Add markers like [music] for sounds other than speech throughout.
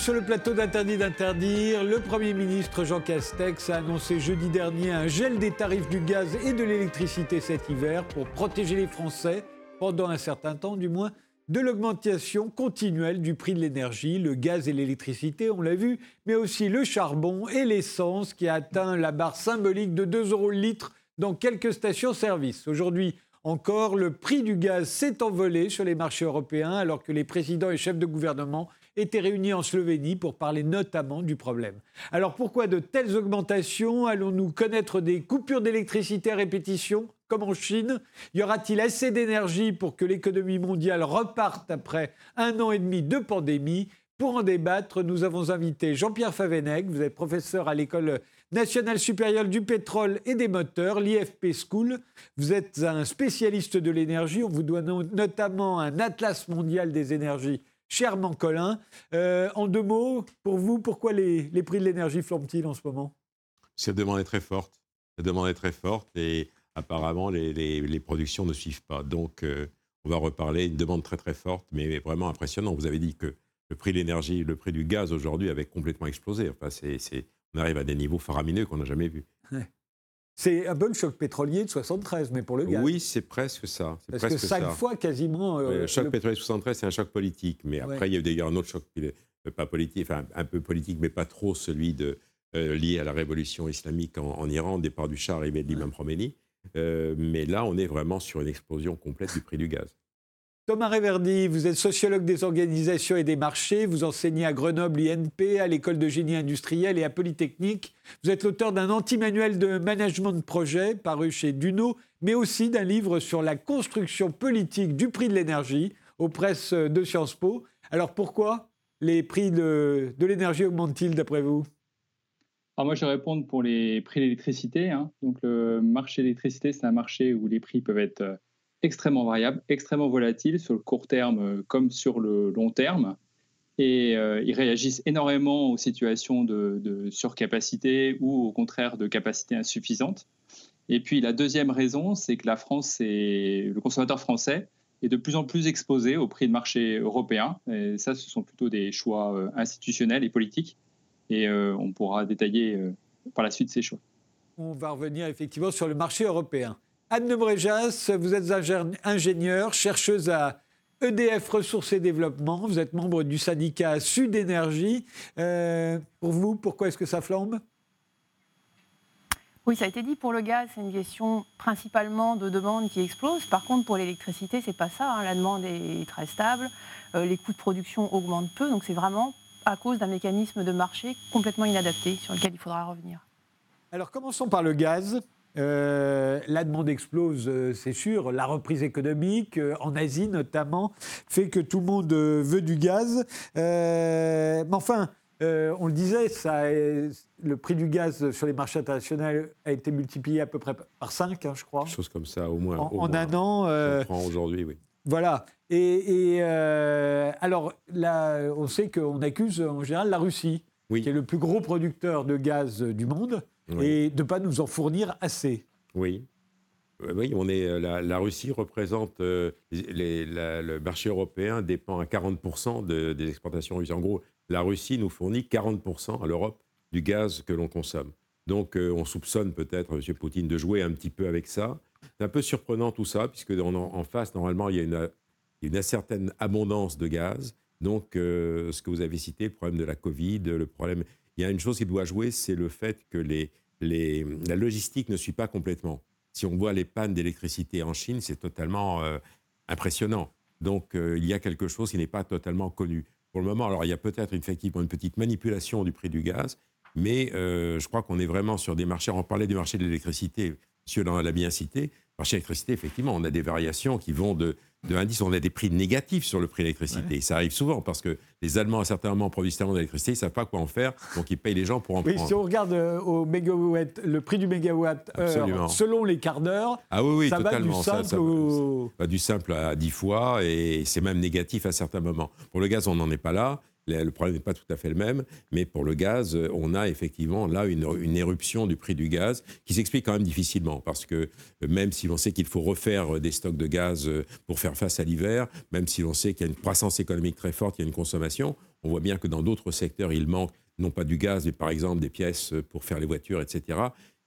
Sur le plateau d'Interdit d'interdire. Le Premier ministre Jean Castex a annoncé jeudi dernier un gel des tarifs du gaz et de l'électricité cet hiver pour protéger les Français, pendant un certain temps du moins, de l'augmentation continuelle du prix de l'énergie, le gaz et l'électricité, on l'a vu, mais aussi le charbon et l'essence qui a atteint la barre symbolique de 2 euros le litre dans quelques stations-service. Aujourd'hui, encore, le prix du gaz s'est envolé sur les marchés européens alors que les présidents et chefs de gouvernement étaient réunis en Slovénie pour parler notamment du problème. Alors pourquoi de telles augmentations Allons-nous connaître des coupures d'électricité à répétition comme en Chine? Y aura-t-il assez d'énergie pour que l'économie mondiale reparte après un an et demi de pandémie? Pour en débattre, nous avons invité Jean-Pierre Favenec, vous êtes professeur à l'école nationale supérieure du pétrole et des moteurs, l'IFP School. Vous êtes un spécialiste de l'énergie, on vous doit notamment un atlas mondial des énergies cher Mancolin. Euh, en deux mots, pour vous, pourquoi les, prix de l'énergie flambent-ils en ce moment? Cette demande est très forte. La demande est très forte et apparemment, les, productions ne suivent pas. Donc, euh, on va reparler. Une demande très, très forte, mais vraiment impressionnante. Vous avez dit que le prix de l'énergie, le prix du gaz aujourd'hui avait complètement explosé. Enfin, c'est, on arrive à des niveaux faramineux qu'on n'a jamais vus. C'est un peu le choc pétrolier de 73, mais pour le gaz. Oui, c'est presque ça. Parce que cinq fois quasiment. Euh, le choc pétrolier de 73, c'est un choc politique. Mais après, il y a eu d'ailleurs un autre choc, euh, pas politique, enfin un peu politique, mais pas trop celui de, euh, lié à la révolution islamique en, Iran, au départ du Shah arrivé de l'imam Khomeini. mais là, on est vraiment sur une explosion complète du prix du gaz. Thomas Réverdi, vous êtes sociologue des organisations et des marchés, vous enseignez à Grenoble INP, à l'école de génie industriel et à Polytechnique. Vous êtes l'auteur d'un anti-manuel de management de projet paru chez Duno, mais aussi d'un livre sur la construction politique du prix de l'énergie aux presses de Sciences Po. Alors pourquoi les prix de, l'énergie augmentent-ils d'après vous? Moi, je vais répondre pour les prix de l'électricité. Hein. Donc le marché de l'électricité, c'est un marché où les prix peuvent être euh, extrêmement variable, extrêmement volatile sur le court terme euh, comme sur le long terme. Et euh, ils réagissent énormément aux situations de, surcapacité ou au contraire de capacité insuffisante. Et puis la deuxième raison, c'est que la France et le consommateur français est de plus en plus exposé au prix de marché européen. Et ça, ce sont plutôt des choix euh, institutionnels et politiques. Et on pourra détailler par la suite ces choix. On va revenir effectivement sur le marché européen. Anne Bréjas, vous êtes ingénieure, chercheuse à EDF Ressources et Développement. Vous êtes membre du syndicat Sud Énergie. Euh, pour vous, pourquoi est-ce que ça flambe? Oui, ça a été dit pour le gaz, c'est une question principalement de demande qui explose. Par contre, pour l'électricité, c'est pas ça. Hein. La demande est très stable, euh, les coûts de production augmentent peu, donc c'est vraiment à cause d'un mécanisme de marché complètement inadapté sur lequel il faudra revenir. Alors commençons par le gaz. Euh, la demande explose, euh, c'est sûr. La reprise économique, euh, en Asie notamment, fait que tout le monde veut du gaz. mais enfin, on le disait, ça, le prix du gaz sur les marchés internationaux a été multiplié à peu près par 5, hein, je crois. Chose comme ça, au moins. En, un an. aujourd'hui, oui. Voilà. Et, alors, là, on sait qu'on accuse en général la Russie, qui est le plus gros producteur de gaz du monde et de ne pas nous en fournir assez. Oui. Oui, on est, euh, la, Russie représente, euh, le marché européen dépend à 40% des exportations russes. En gros, la Russie nous fournit 40% à l'Europe du gaz que l'on consomme. Donc euh, on soupçonne peut-être M. Poutine de jouer un petit peu avec ça. C'est un peu surprenant tout ça, puisque en, en face, normalement, il y a une, une certaine abondance de gaz. Donc ce que vous avez cité, le problème de la Covid, le problème il y a une chose qui doit jouer, c'est le fait que la logistique ne suit pas complètement. Si on voit les pannes d'électricité en Chine, c'est totalement euh, impressionnant. Donc euh, il y a quelque chose qui n'est pas totalement connu. Pour le moment, alors il y a peut-être effectivement une petite manipulation du prix du gaz, mais euh, je crois qu'on est vraiment sur des marchés. On parlait du marché de l'électricité, monsieur l'a bien cité. Marché de l'électricité, effectivement, on a des variations qui vont de de indice, on a des prix négatifs sur le prix de l'électricité. Ça arrive souvent parce que les Allemands, à certains moments, produisent tellement d'électricité, ils ne savent pas quoi en faire, donc ils payent les gens pour en prendre. Si on regarde euh, au mégawatt, le prix du mégawatt selon les quarts d'heure, ah oui, oui, ça totalement. va du simple, du simple à 10 fois et c'est même négatif à certains moments. Pour le gaz, on n'en est pas là. Le problème n'est pas tout à fait le même, mais pour le gaz, on a effectivement là une, éruption du prix du gaz qui s'explique quand même difficilement, parce que même si l'on sait qu'il faut refaire des stocks de gaz pour faire face à l'hiver, même si l'on sait qu'il y a une croissance économique très forte, qu'il y a une consommation, on voit bien que dans d'autres secteurs, il manque non pas du gaz, mais par exemple des pièces pour faire les voitures, etc.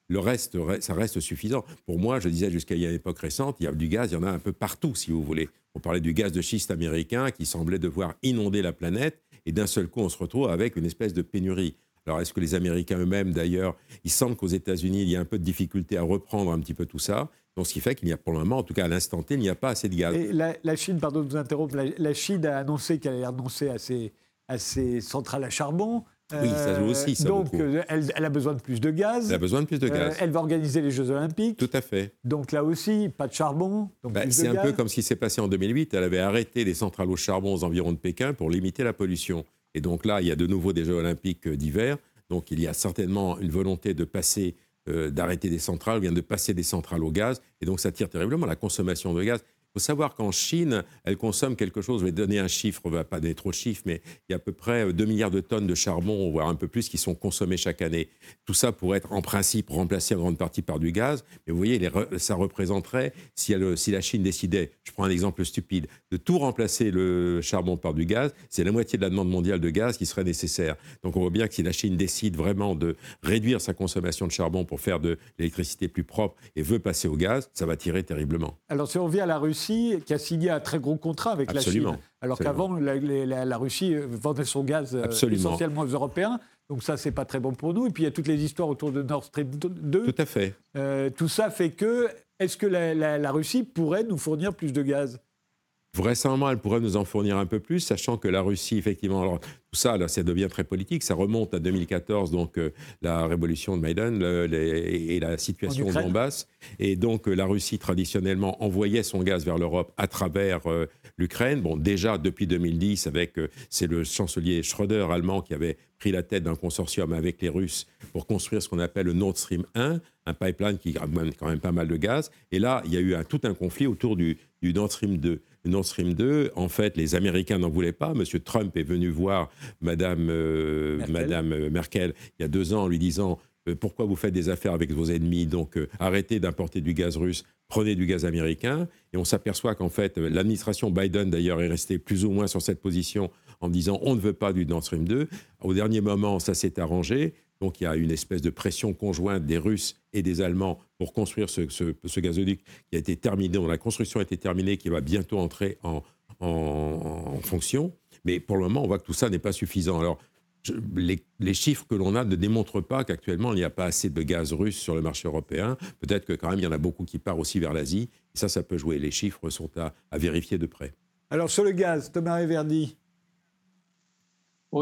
Le reste, ça reste suffisant. Pour moi, je disais jusqu'à une époque récente, il y a du gaz, il y en a un peu partout, si vous voulez. On parlait du gaz de schiste américain qui semblait devoir inonder la planète, et d'un seul coup, on se retrouve avec une espèce de pénurie. Alors, est-ce que les Américains eux-mêmes, d'ailleurs, il semble qu'aux États-Unis, il y a un peu de difficulté à reprendre un petit peu tout ça. Donc, ce qui fait qu'il n'y a pour le moment, en tout cas à l'instant T, il n'y a pas assez de gaz. La, Chine, pardon de vous interrompre, la, Chine a annoncé qu'elle allait renoncer à ses centrales à charbon. Oui, ça joue aussi. Ça donc, euh, elle, a besoin de plus de gaz. Elle a besoin de plus de gaz. Euh, elle va organiser les Jeux Olympiques. Tout à fait. Donc là aussi, pas de charbon. Bah, c'est un peu comme ce qui s'est passé en 2008. Elle avait arrêté les centrales au charbon aux environs de Pékin pour limiter la pollution. Et donc là, il y a de nouveau des Jeux Olympiques euh, d'hiver. Donc il y a certainement une volonté de passer, d'arrêter des centrales, ou bien de passer des centrales au gaz. Et donc ça tire terriblement la consommation de gaz. Il faut savoir qu'en Chine, elle consomme quelque chose, je vais donner un chiffre, on ne va pas donner trop de chiffres, mais il y a à peu près 2 milliards de tonnes de charbon, voire un peu plus, qui sont consommées chaque année. Tout ça pourrait être en principe remplacé en grande partie par du gaz, mais vous voyez, ça représenterait, si, si, la Chine décidait, je prends un exemple stupide, de tout remplacer le charbon par du gaz, c'est la moitié de la demande mondiale de gaz qui serait nécessaire. Donc on voit bien que si la Chine décide vraiment de réduire sa consommation de charbon pour faire de l'électricité plus propre et veut passer au gaz, ça va tirer terriblement. Alors si on revient à la Russie, qui a signé un très gros contrat avec la Chine. Alors qu'avant, la, Russie vendait son gaz euh, essentiellement aux Européens. Donc ça, c'est pas très bon pour nous. Et puis il y a toutes les histoires autour de Nord Stream 2. Tout à fait. Euh, tout ça fait que, est-ce que la, Russie pourrait nous fournir plus de gaz? Récemment, elle pourrait nous en fournir un peu plus, sachant que la Russie, effectivement, alors tout ça, là, ça devient très politique. Ça remonte à 2014, donc euh, la révolution de Maïdan et la situation au Donbass. Et donc, euh, la Russie, traditionnellement, envoyait son gaz vers l'Europe à travers euh, l'Ukraine. Bon, déjà depuis 2010, avec, c'est le chancelier Schröder allemand qui avait pris la tête d'un consortium avec les Russes pour construire ce qu'on appelle le Nord Stream 1, un pipeline qui ramène quand même pas mal de gaz. Et là, il y a eu un, tout un conflit autour du, du Nord Stream 2. Nord Stream 2, en fait, les Américains n'en voulaient pas. Monsieur Trump est venu voir Madame, euh, Merkel. Madame euh, Merkel il y a deux ans en lui disant euh, pourquoi vous faites des affaires avec vos ennemis, donc arrêtez d'importer du gaz russe, prenez du gaz américain. Et on s'aperçoit qu'en fait, l'administration Biden, d'ailleurs, est restée plus ou moins sur cette position en disant on ne veut pas du Nord Stream 2. Au dernier moment, ça s'est arrangé. Donc il y a une espèce de pression conjointe des Russes et des Allemands pour construire ce, gazoduc qui a été terminé, dont la construction a été terminée, qui va bientôt entrer en, fonction. Mais pour le moment, on voit que tout ça n'est pas suffisant. Alors, les, chiffres que l'on a ne démontrent pas qu'actuellement, il n'y a pas assez de gaz russe sur le marché européen. Peut-être que quand même, il y en a beaucoup qui partent aussi vers l'Asie. Ça, ça peut jouer. Les chiffres sont à, à vérifier de près. Alors, sur le gaz, Thomas Reverdy,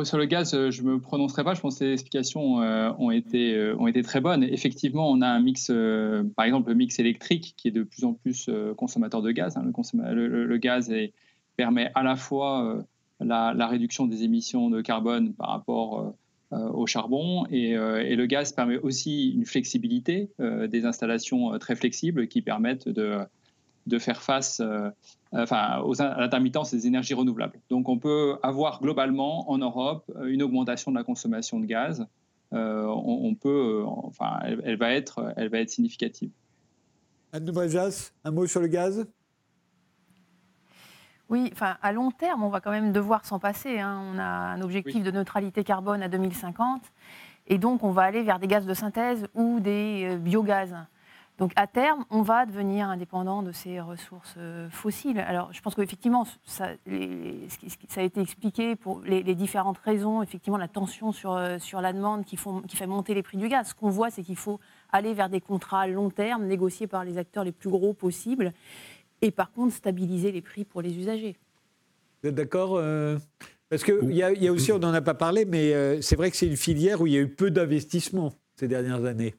sur le gaz, euh, je ne me prononcerai pas. Je pense que les explications euh, ont, été, euh, ont été très bonnes. Effectivement, on a un mix, par exemple, le mix électrique qui est de plus en plus consommateur de gaz. Hein. Le, gaz permet à la fois la, réduction des émissions de carbone par rapport au charbon et, le gaz permet aussi une flexibilité des installations très flexibles qui permettent de, de faire face enfin, aux, à l'intermittence des énergies renouvelables. Donc on peut avoir globalement en Europe euh, une augmentation de la consommation de gaz. Euh, on, peut, euh, enfin, elle, va être, elle va être significative. Anne de un mot sur le gaz? Oui, enfin, à long terme, on va quand même devoir s'en passer. Hein. On a un objectif de neutralité carbone à 2050. Et donc, on va aller vers des gaz de synthèse ou des biogaz. Donc à terme, on va devenir indépendant de ces ressources euh, fossiles. Alors je pense qu'effectivement, ça, ça, a été expliqué pour les, différentes raisons, effectivement la tension sur, euh, sur la demande qui, font, qui fait monter les prix du gaz. Ce qu'on voit, c'est qu'il faut aller vers des contrats à long terme, négociés par les acteurs les plus gros possibles, et par contre stabiliser les prix pour les usagers. Vous êtes d'accord euh, Parce qu'il y, a, y a aussi, on n'en a pas parlé, mais c'est vrai que c'est une filière où il y a eu peu d'investissement ces dernières années.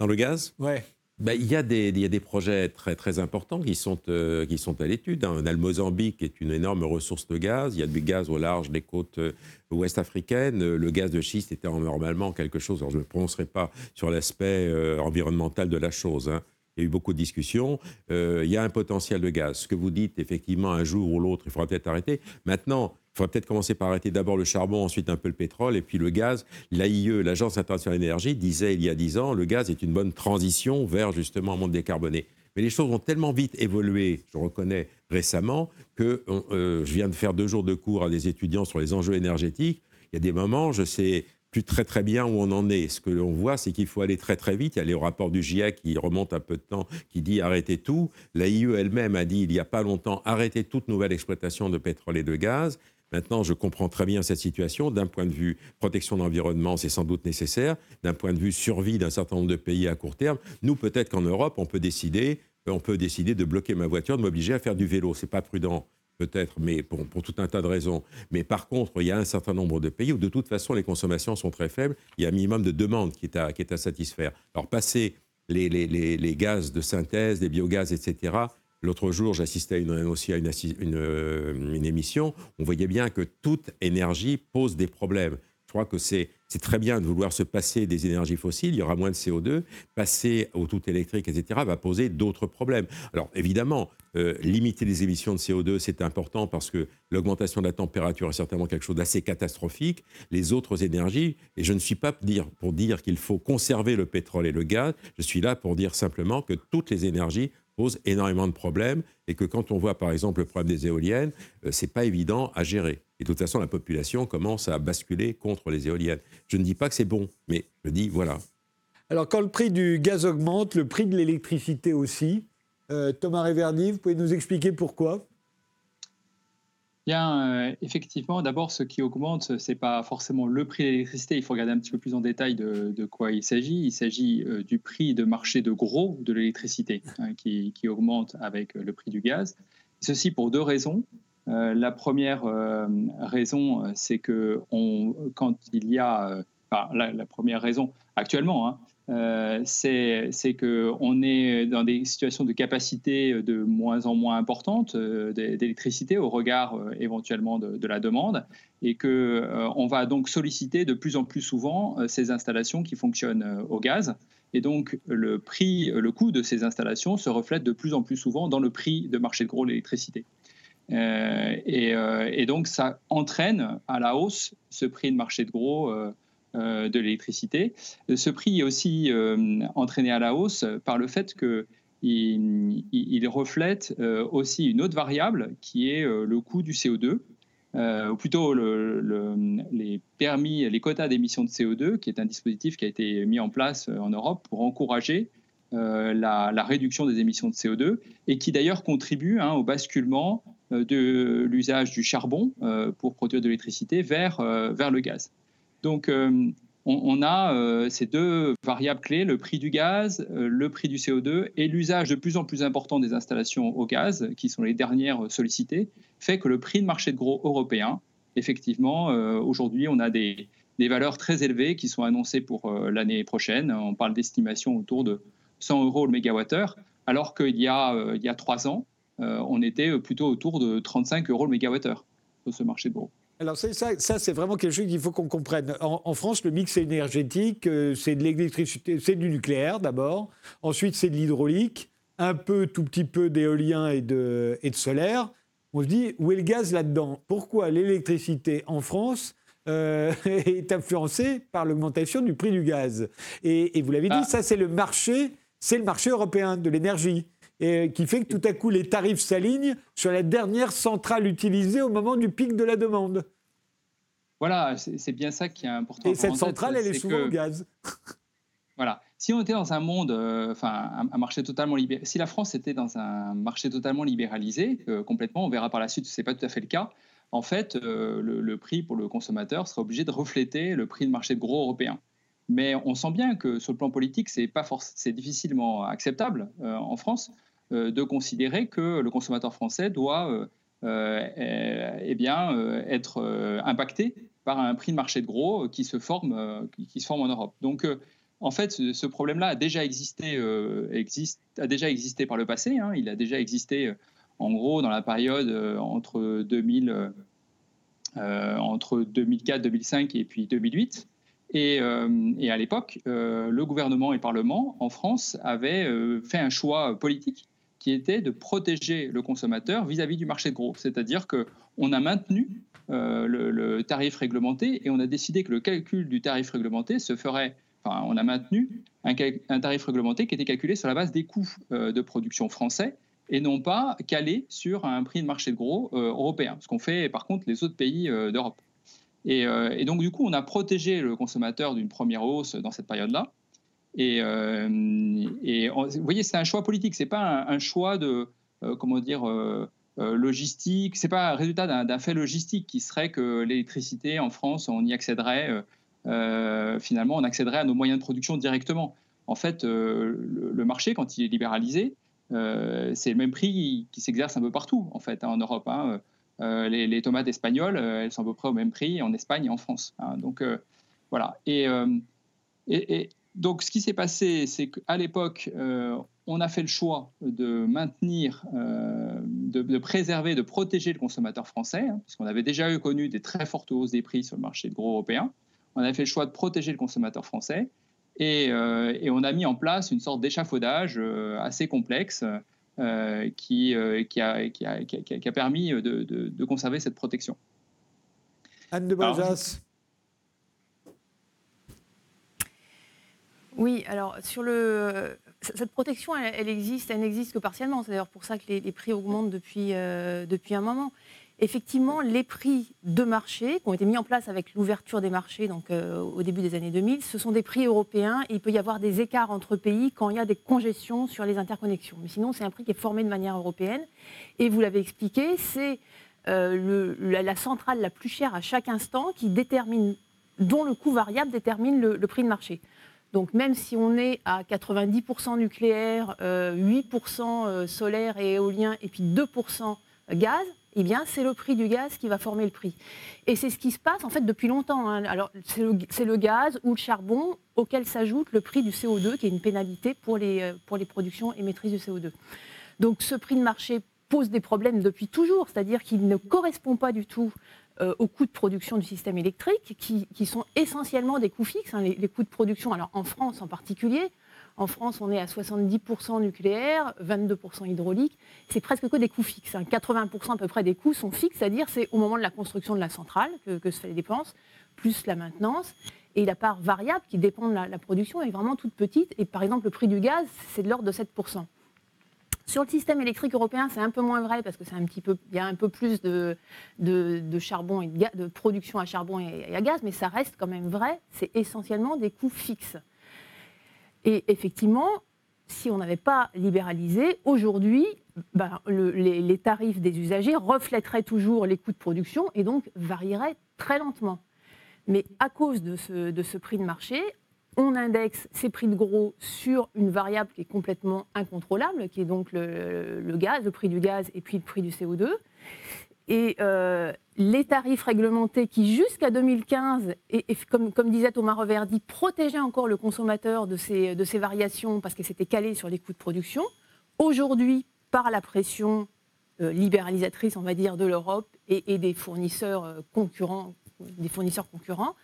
Dans le gaz Ouais. Ben, il, y a des, il y a des projets très, très importants qui sont, euh, qui sont à l'étude. Hein. le Mozambique est une énorme ressource de gaz. Il y a du gaz au large des côtes euh, ouest africaines. Le gaz de schiste était normalement quelque chose. Alors, je ne me prononcerai pas sur l'aspect euh, environnemental de la chose. Hein. Il y a eu beaucoup de discussions. il y a un potentiel de gaz. Ce que vous dites, effectivement, un jour ou l'autre, il faudra peut-être arrêter. Maintenant, Il faudrait peut-être commencer par arrêter d'abord le charbon, ensuite un peu le pétrole, et puis le gaz. L'AIE, l'Agence internationale de l'énergie, disait il y a dix ans, le gaz est une bonne transition vers justement un monde décarboné. Mais les choses ont tellement vite évolué, je reconnais récemment, que euh, je viens de faire deux jours de cours à des étudiants sur les enjeux énergétiques. Il y a des moments, je sais plus très très bien où on en est. Ce que l'on voit, c'est qu'il faut aller très très vite. Il y a les rapports du GIEC qui remontent un peu de temps, qui dit arrêtez tout. La IE elle-même a dit il n'y a pas longtemps arrêtez toute nouvelle exploitation de pétrole et de gaz. Maintenant, je comprends très bien cette situation. D'un point de vue protection de l'environnement, c'est sans doute nécessaire. D'un point de vue survie d'un certain nombre de pays à court terme, nous, peut-être qu'en Europe, on peut décider, on peut décider de bloquer ma voiture, de m'obliger à faire du vélo. C'est pas prudent peut-être, mais pour, tout un tas de raisons. Mais par contre, il y a un certain nombre de pays où de toute façon les consommations sont très faibles. Il y a un minimum de demande qui est à, satisfaire. Alors passer les, les, gaz de synthèse, les biogaz, etc. L'autre jour, j'assistais aussi à euh, une, émission. On voyait bien que toute énergie pose des problèmes. Je crois que c'est très bien de vouloir se passer des énergies fossiles, il y aura moins de CO2. Passer au tout électrique, etc., va poser d'autres problèmes. Alors évidemment, euh, limiter les émissions de CO2, c'est important parce que l'augmentation de la température est certainement quelque chose d'assez catastrophique. Les autres énergies, et je ne suis pas pour dire qu'il faut conserver le pétrole et le gaz, je suis là pour dire simplement que toutes les énergies pose énormément de problèmes et que quand on voit par exemple le problème des éoliennes, euh, c'est pas évident à gérer. Et de toute façon, la population commence à basculer contre les éoliennes. Je ne dis pas que c'est bon, mais je dis voilà. Alors quand le prix du gaz augmente, le prix de l'électricité aussi. Euh, Thomas Réverdy, vous pouvez nous expliquer pourquoi? Bien, euh, effectivement, d'abord, ce qui augmente, ce n'est pas forcément le prix de l'électricité. Il faut regarder un petit peu plus en détail de, quoi il s'agit. Il s'agit euh, du prix de marché de gros de l'électricité hein, qui, augmente avec le prix du gaz. Ceci pour deux raisons. Euh, la première raison, c'est que quand il y a, enfin, la, première raison actuellement, hein, euh, c'est qu'on est dans des situations de capacité de moins en moins importantes euh, d'électricité au regard euh, éventuellement de, la demande et qu'on va donc solliciter de plus en plus souvent ces installations qui fonctionnent au gaz. Et donc le prix, le coût de ces installations se reflète de plus en plus souvent dans le prix de marché de gros de l'électricité. Et, donc ça entraîne à la hausse ce prix de marché de gros euh, de l'électricité. Ce prix est aussi euh, entraîné à la hausse par le fait qu'il il, reflète euh, aussi une autre variable qui est le coût du CO2, ou plutôt les permis, les quotas d'émission de CO2, qui est un dispositif qui a été mis en place en Europe pour encourager la, réduction des émissions de CO2 et qui d'ailleurs contribue hein, au basculement de l'usage du charbon pour produire de l'électricité vers le gaz. Donc, euh, on, a euh, ces deux variables clés, le prix du gaz, euh, le prix du CO2 et l'usage de plus en plus important des installations au gaz, qui sont les dernières sollicitées, fait que le prix de marché de gros européen, effectivement, aujourd'hui, on a des, valeurs très élevées qui sont annoncées pour l'année prochaine. On parle d'estimation autour de 100 euros le mégawattheure, alors qu'il y, a, il y a trois ans, on était plutôt autour de 35 euros le mégawattheure sur ce marché de gros. Alors ça, ça c'est vraiment quelque chose qu'il faut qu'on comprenne. En, France, le mix énergétique, euh, c'est de l'électricité, c'est du nucléaire d'abord, ensuite c'est de l'hydraulique, un peu, tout petit peu d'éolien et de, et de solaire. On se dit, où est le gaz là-dedans? Pourquoi l'électricité en France euh, [laughs] est influencée par l'augmentation du prix du gaz? Et, vous l'avez dit, ah. ça c'est le marché, c'est le marché européen de l'énergie et qui fait que tout à coup les tarifs s'alignent sur la dernière centrale utilisée au moment du pic de la demande. Voilà, c'est bien ça qui est important. Et cette centrale, elle est, souvent au gaz. Voilà. Si on était dans un monde, euh, enfin, un, marché totalement libéralisé, si la France était dans un marché totalement libéralisé, euh, complètement, on verra par la suite, ce n'est pas tout à fait le cas. En fait, euh, le, prix pour le consommateur serait obligé de refléter le prix de marché de gros européen. Mais on sent bien que sur le plan politique, c'est pas c'est difficilement acceptable en France de considérer que le consommateur français doit euh, euh, eh bien, être impacté par un prix de marché de gros qui se forme, qui se forme en Europe. Donc, en fait, ce problème-là a déjà existé, a déjà existé par le passé. Hein. il a déjà existé, en gros, dans la période entre 2000, entre 2004, 2005 et puis 2008. Et, et à l'époque, le gouvernement et le Parlement en France avaient fait un choix politique qui était de protéger le consommateur vis-à-vis du marché de gros. C'est-à-dire qu'on a maintenu euh, le, tarif réglementé et on a décidé que le calcul du tarif réglementé se ferait, enfin, on a maintenu un, tarif réglementé qui était calculé sur la base des coûts euh, de production français et non pas calé sur un prix de marché de gros euh, européen, ce qu'ont fait par contre les autres pays d'Europe. Et, donc du coup, on a protégé le consommateur d'une première hausse dans cette période-là. Et, et vous voyez, c'est un choix politique, c'est pas un, choix de comment dire euh, logistique. C'est pas un résultat d'un fait logistique qui serait que l'électricité en France, on y accéderait. Euh, euh, finalement, on accéderait à nos moyens de production directement. En fait, le, marché, quand il est libéralisé, c'est le même prix qui, s'exerce un peu partout, en fait, hein, en Europe. Hein. Les, tomates espagnoles, elles sont à peu près au même prix en Espagne et en France. Hein. Donc, voilà. Et, donc, ce qui s'est passé, c'est qu'à l'époque, on a fait le choix de maintenir, euh, de, préserver, de protéger le consommateur français, hein, parce qu'on avait déjà eu connu des très fortes hausses des prix sur le marché de gros européen. On a fait le choix de protéger le consommateur français et, euh, on a mis en place une sorte d'échafaudage euh, assez complexe qui, qui, a, permis de, conserver cette protection. Anne de. Oui, alors sur le, cette protection, elle, existe, elle n'existe que partiellement. C'est d'ailleurs pour ça que les, prix augmentent depuis, euh, depuis un moment. Effectivement, les prix de marché qui ont été mis en place avec l'ouverture des marchés euh, au début des années 2000, ce sont des prix européens. Il peut y avoir des écarts entre pays quand il y a des congestions sur les interconnexions. Mais sinon, c'est un prix qui est formé de manière européenne. Et vous l'avez expliqué, c'est euh, la, centrale la plus chère à chaque instant qui détermine, dont le coût variable détermine le prix de marché. Donc même si on est à 90% nucléaire, 8% euh, euh, solaire et éolien et puis 2% gaz, eh bien c'est le prix du gaz qui va former le prix. Et c'est ce qui se passe en fait depuis longtemps. Hein. Alors c'est le, gaz ou le charbon auquel s'ajoute le prix du CO2 qui est une pénalité pour les, euh, pour les productions émettrices de CO2. Donc ce prix de marché pose des problèmes depuis toujours, c'est-à-dire qu'il ne correspond pas du tout euh, aux coûts de production du système électrique, qui, sont essentiellement des coûts fixes, hein, les, coûts de production, alors en France en particulier. En France, on est à 70% nucléaire, 22% hydraulique. C'est presque que des coûts fixes. 80% hein. à peu près des coûts sont fixes, c'est-à-dire c'est au moment de la construction de la centrale que, se fait les dépenses, plus la maintenance. Et la part variable qui dépend de la production est vraiment toute petite. Et par exemple, le prix du gaz, c'est de l'ordre de 7%. Sur le système électrique européen, c'est un peu moins vrai parce que c'est un peu, y a un peu plus de, charbon et de, production à charbon et, à gaz, mais ça reste quand même vrai. C'est essentiellement des coûts fixes. Et effectivement, si on n'avait pas libéralisé, aujourd'hui, ben, les, tarifs des usagers reflèteraient toujours les coûts de production et donc varieraient très lentement. Mais à cause de ce prix de marché, on indexe ces prix de gros sur une variable qui est complètement incontrôlable, qui est donc le, gaz, le prix du gaz et puis le prix du CO2. Et euh, les tarifs réglementés qui, jusqu'à 2015, et, comme, disait Thomas Reverdy, protégeaient encore le consommateur de ces, variations parce que c'était calé sur les coûts de production, aujourd'hui, par la pression euh, libéralisatrice, on va dire, de l'Europe et, des fournisseurs euh, concurrents des fournisseurs concurrents,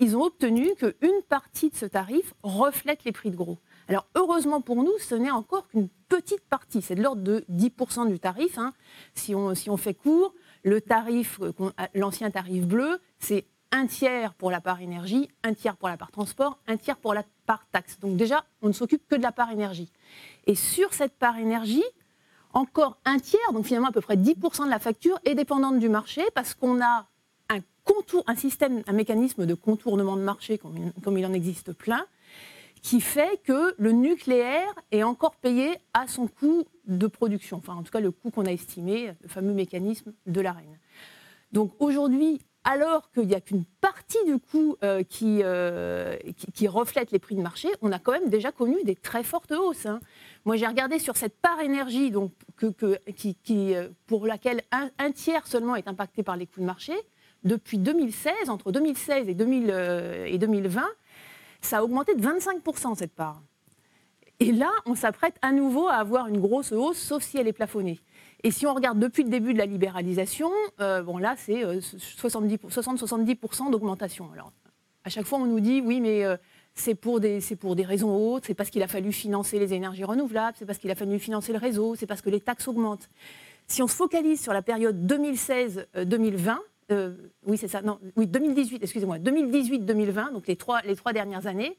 ils ont obtenu qu'une partie de ce tarif reflète les prix de gros. Alors heureusement pour nous, ce n'est encore qu'une petite partie, c'est de l'ordre de 10% du tarif. Hein. Si, on, si on fait court, le tarif, l'ancien tarif bleu, c'est un tiers pour la part énergie, un tiers pour la part transport, un tiers pour la part taxe. Donc déjà, on ne s'occupe que de la part énergie. Et sur cette part énergie, encore un tiers, donc finalement à peu près 10% de la facture est dépendante du marché parce qu'on a un système, un mécanisme de contournement de marché, comme, il en existe plein, qui fait que le nucléaire est encore payé à son coût de production, enfin en tout cas le coût qu'on a estimé, le fameux mécanisme de la reine. Donc aujourd'hui, alors qu'il n'y a qu'une partie du coût euh, euh, qui, reflète les prix de marché, on a quand même déjà connu des très fortes hausses. Hein. Moi, j'ai regardé sur cette part énergie, donc, qui, euh, pour laquelle un, tiers seulement est impacté par les coûts de marché depuis 2016, entre 2016 et, 2020, euh, ça a augmenté de 25% cette part. Et là, on s'apprête à nouveau à avoir une grosse hausse, sauf si elle est plafonnée. Et si on regarde depuis le début de la libéralisation, euh, bon là, c'est 60-70% euh, d'augmentation. Alors, à chaque fois, on nous dit, oui, mais c'est pour, des, pour des raisons autres, c'est parce qu'il a fallu financer les énergies renouvelables, c'est parce qu'il a fallu financer le réseau, c'est parce que les taxes augmentent. Si on se focalise sur la période 2016-2020, oui c'est ça, non, oui 2018, excusez-moi, 2018-2020, donc les trois, les trois dernières années,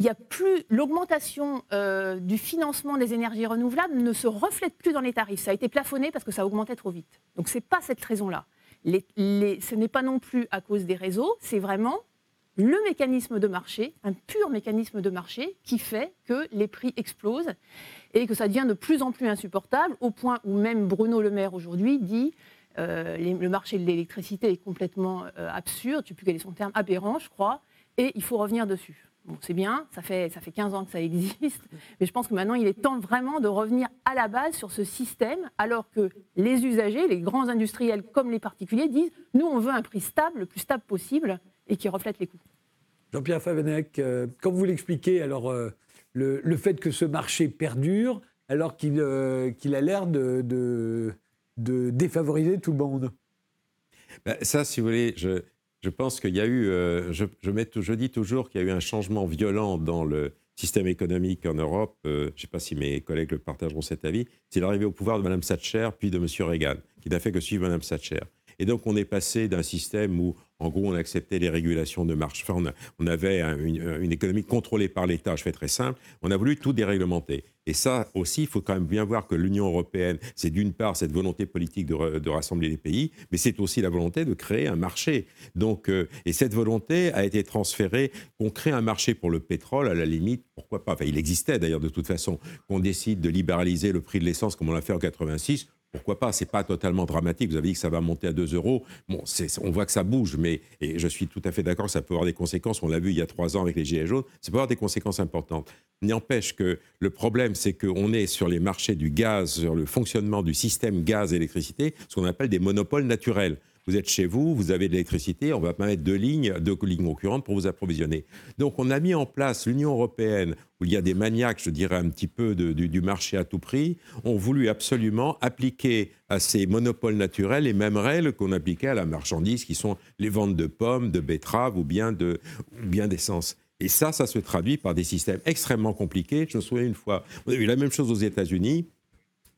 il y a plus l'augmentation euh, du financement des énergies renouvelables ne se reflète plus dans les tarifs. Ça a été plafonné parce que ça augmentait trop vite. Donc c'est pas cette raison-là. ce n'est pas non plus à cause des réseaux, c'est vraiment le mécanisme de marché, un pur mécanisme de marché qui fait que les prix explosent et que ça devient de plus en plus insupportable, au point où même Bruno Le Maire aujourd'hui dit euh, le marché de l'électricité est complètement euh, absurde, je ne sais plus quel est son terme, aberrant, je crois, et il faut revenir dessus. Bon, c'est bien, ça fait, ça fait 15 ans que ça existe, mais je pense que maintenant il est temps vraiment de revenir à la base sur ce système, alors que les usagers, les grands industriels comme les particuliers disent nous on veut un prix stable, le plus stable possible, et qui reflète les coûts. Jean-Pierre Favenec, euh, comme vous l'expliquez, alors euh, le, fait que ce marché perdure, alors qu'il a l'air de, défavoriser tout le monde ben, Ça, si vous voulez, je, je pense qu'il y a eu, je, je, je, dis toujours qu'il y a eu un changement violent dans le système économique en Europe. je ne sais pas si mes collègues le partageront cet avis. C'est l'arrivée au pouvoir de Mme Thatcher puis de M. Reagan, qui n'a fait que suivre Mme Thatcher. Et donc, on est passé d'un système où, en gros, on acceptait les régulations de marché. Enfin, on, avait une, économie contrôlée par l'État. Je fais très simple. On a voulu tout déréglementer. Et ça aussi, il faut quand même bien voir que l'Union européenne, c'est d'une part cette volonté politique de, rassembler les pays, mais c'est aussi la volonté de créer un marché. Donc, euh, et cette volonté a été transférée, qu'on crée un marché pour le pétrole, à la limite, pourquoi pas Enfin, il existait d'ailleurs de toute façon, qu'on décide de libéraliser le prix de l'essence comme on l'a fait en 86 pourquoi pas? C'est pas totalement dramatique. Vous avez dit que ça va monter à 2 euros. Bon, on voit que ça bouge, mais je suis tout à fait d'accord que ça peut avoir des conséquences. On l'a vu il y a trois ans avec les gilets jaunes. Ça peut avoir des conséquences importantes. N'empêche que le problème, c'est qu'on est sur les marchés du gaz, sur le fonctionnement du système gaz-électricité, ce qu'on appelle des monopoles naturels. Vous êtes chez vous, vous avez de l'électricité, on va pas mettre deux lignes, deux lignes concurrentes pour vous approvisionner. Donc on a mis en place l'Union européenne, où il y a des maniaques, je dirais un petit peu du, marché à tout prix, ont voulu absolument appliquer à ces monopoles naturels les mêmes règles qu'on appliquait à la marchandise, qui sont les ventes de pommes, de betteraves ou bien d'essence. Et ça, ça se traduit par des systèmes extrêmement compliqués. Je me souviens une fois, on a eu la même chose aux États-Unis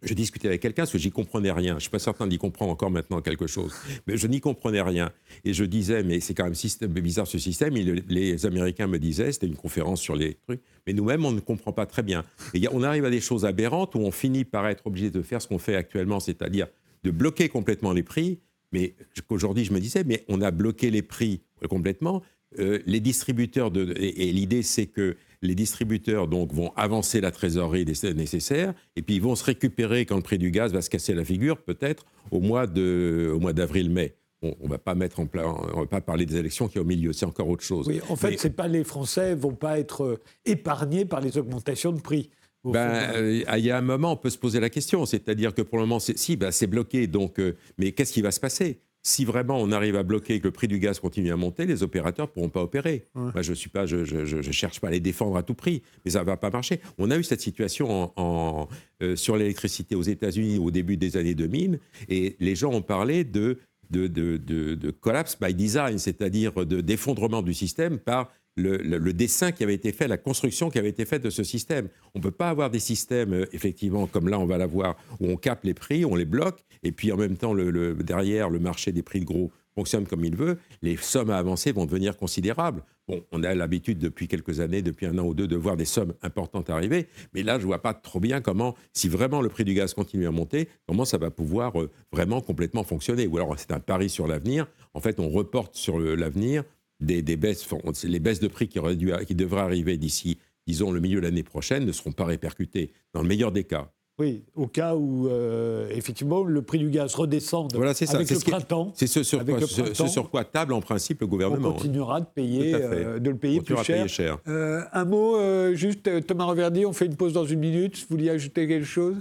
je discutais avec quelqu'un parce que j'y comprenais rien. Je suis pas certain d'y comprendre encore maintenant quelque chose. Mais je n'y comprenais rien. Et je disais, mais c'est quand même bizarre ce système. les Américains me disaient, c'était une conférence sur les trucs, mais nous-mêmes, on ne comprend pas très bien. On arrive à des choses aberrantes où on finit par être obligé de faire ce qu'on fait actuellement, c'est-à-dire de bloquer complètement les prix. Mais qu'aujourd'hui, je me disais, mais on a bloqué les prix complètement. Euh, les distributeurs, de, et l'idée, c'est que les distributeurs donc vont avancer la trésorerie nécessaire et puis ils vont se récupérer quand le prix du gaz va se casser la figure, peut-être au mois de, au mois d'avril-mai. on ne va pas mettre en on va pas parler des élections qui sont au milieu, c'est encore autre chose. Oui, en fait, c'est pas les Français vont pas être euh, épargnés par les augmentations de prix. Ben, euh, il y a un moment, on peut se poser la question, c'est-à-dire que pour le moment, si, ben, c'est bloqué, donc, euh, mais qu'est-ce qui va se passer? Si vraiment on arrive à bloquer et que le prix du gaz continue à monter, les opérateurs ne pourront pas opérer. Moi, je suis pas, je, je, cherche pas à les défendre à tout prix, mais ça ne va pas marcher. On a eu cette situation en, euh, sur l'électricité aux États-Unis au début des années 2000, et les gens ont parlé de de, de, de, collapse by design, c'est-à-dire d'effondrement du système par le, dessin qui avait été fait, la construction qui avait été faite de ce système. On ne peut pas avoir des systèmes, euh, effectivement, comme là on va l'avoir, où on capte les prix, on les bloque, et puis en même temps, derrière, le marché des prix de gros fonctionne comme il veut, les sommes à avancer vont devenir considérables. Bon, on a l'habitude depuis quelques années, depuis un an ou deux, de voir des sommes importantes arriver, mais là, je ne vois pas trop bien comment, si vraiment le prix du gaz continue à monter, comment ça va pouvoir euh, vraiment complètement fonctionner. Ou alors c'est un pari sur l'avenir. En fait, on reporte sur l'avenir des, baisses, les baisses de prix qui, qui devraient arriver d'ici, disons, le milieu de l'année prochaine, ne seront pas répercutées, dans le meilleur des cas. Oui, au cas où, euh, effectivement, le prix du gaz redescende voilà, ça. avec le printemps. C'est ce, sur quoi table, en principe, le gouvernement. On continuera de, payer, euh, de le payer plus cher. cher. Euh, un mot, juste, Thomas Reverdy, on fait une pause dans une minute. Vous vouliez ajouter quelque chose?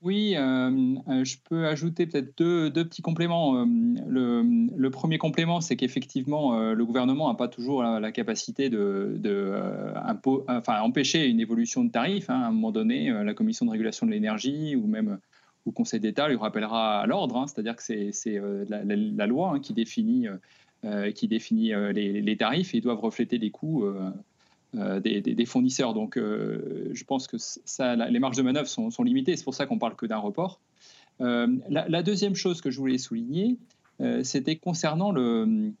Oui, euh, euh, je peux ajouter peut-être deux, petits compléments. Euh, le, premier complément, c'est qu'effectivement, le gouvernement n'a pas toujours la, capacité de, empêcher une évolution de tarifs. Hein. À un moment donné, la Commission de régulation de l'énergie ou même le Conseil d'État lui rappellera à l'ordre, hein. c'est-à-dire que c'est la, loi hein, qui définit qui définit les, tarifs et ils doivent refléter les coûts des, fournisseurs. Donc, je pense que les marges de manœuvre sont, limitées. C'est pour ça qu'on parle que d'un report. La, deuxième chose que je voulais souligner, c'était concernant le,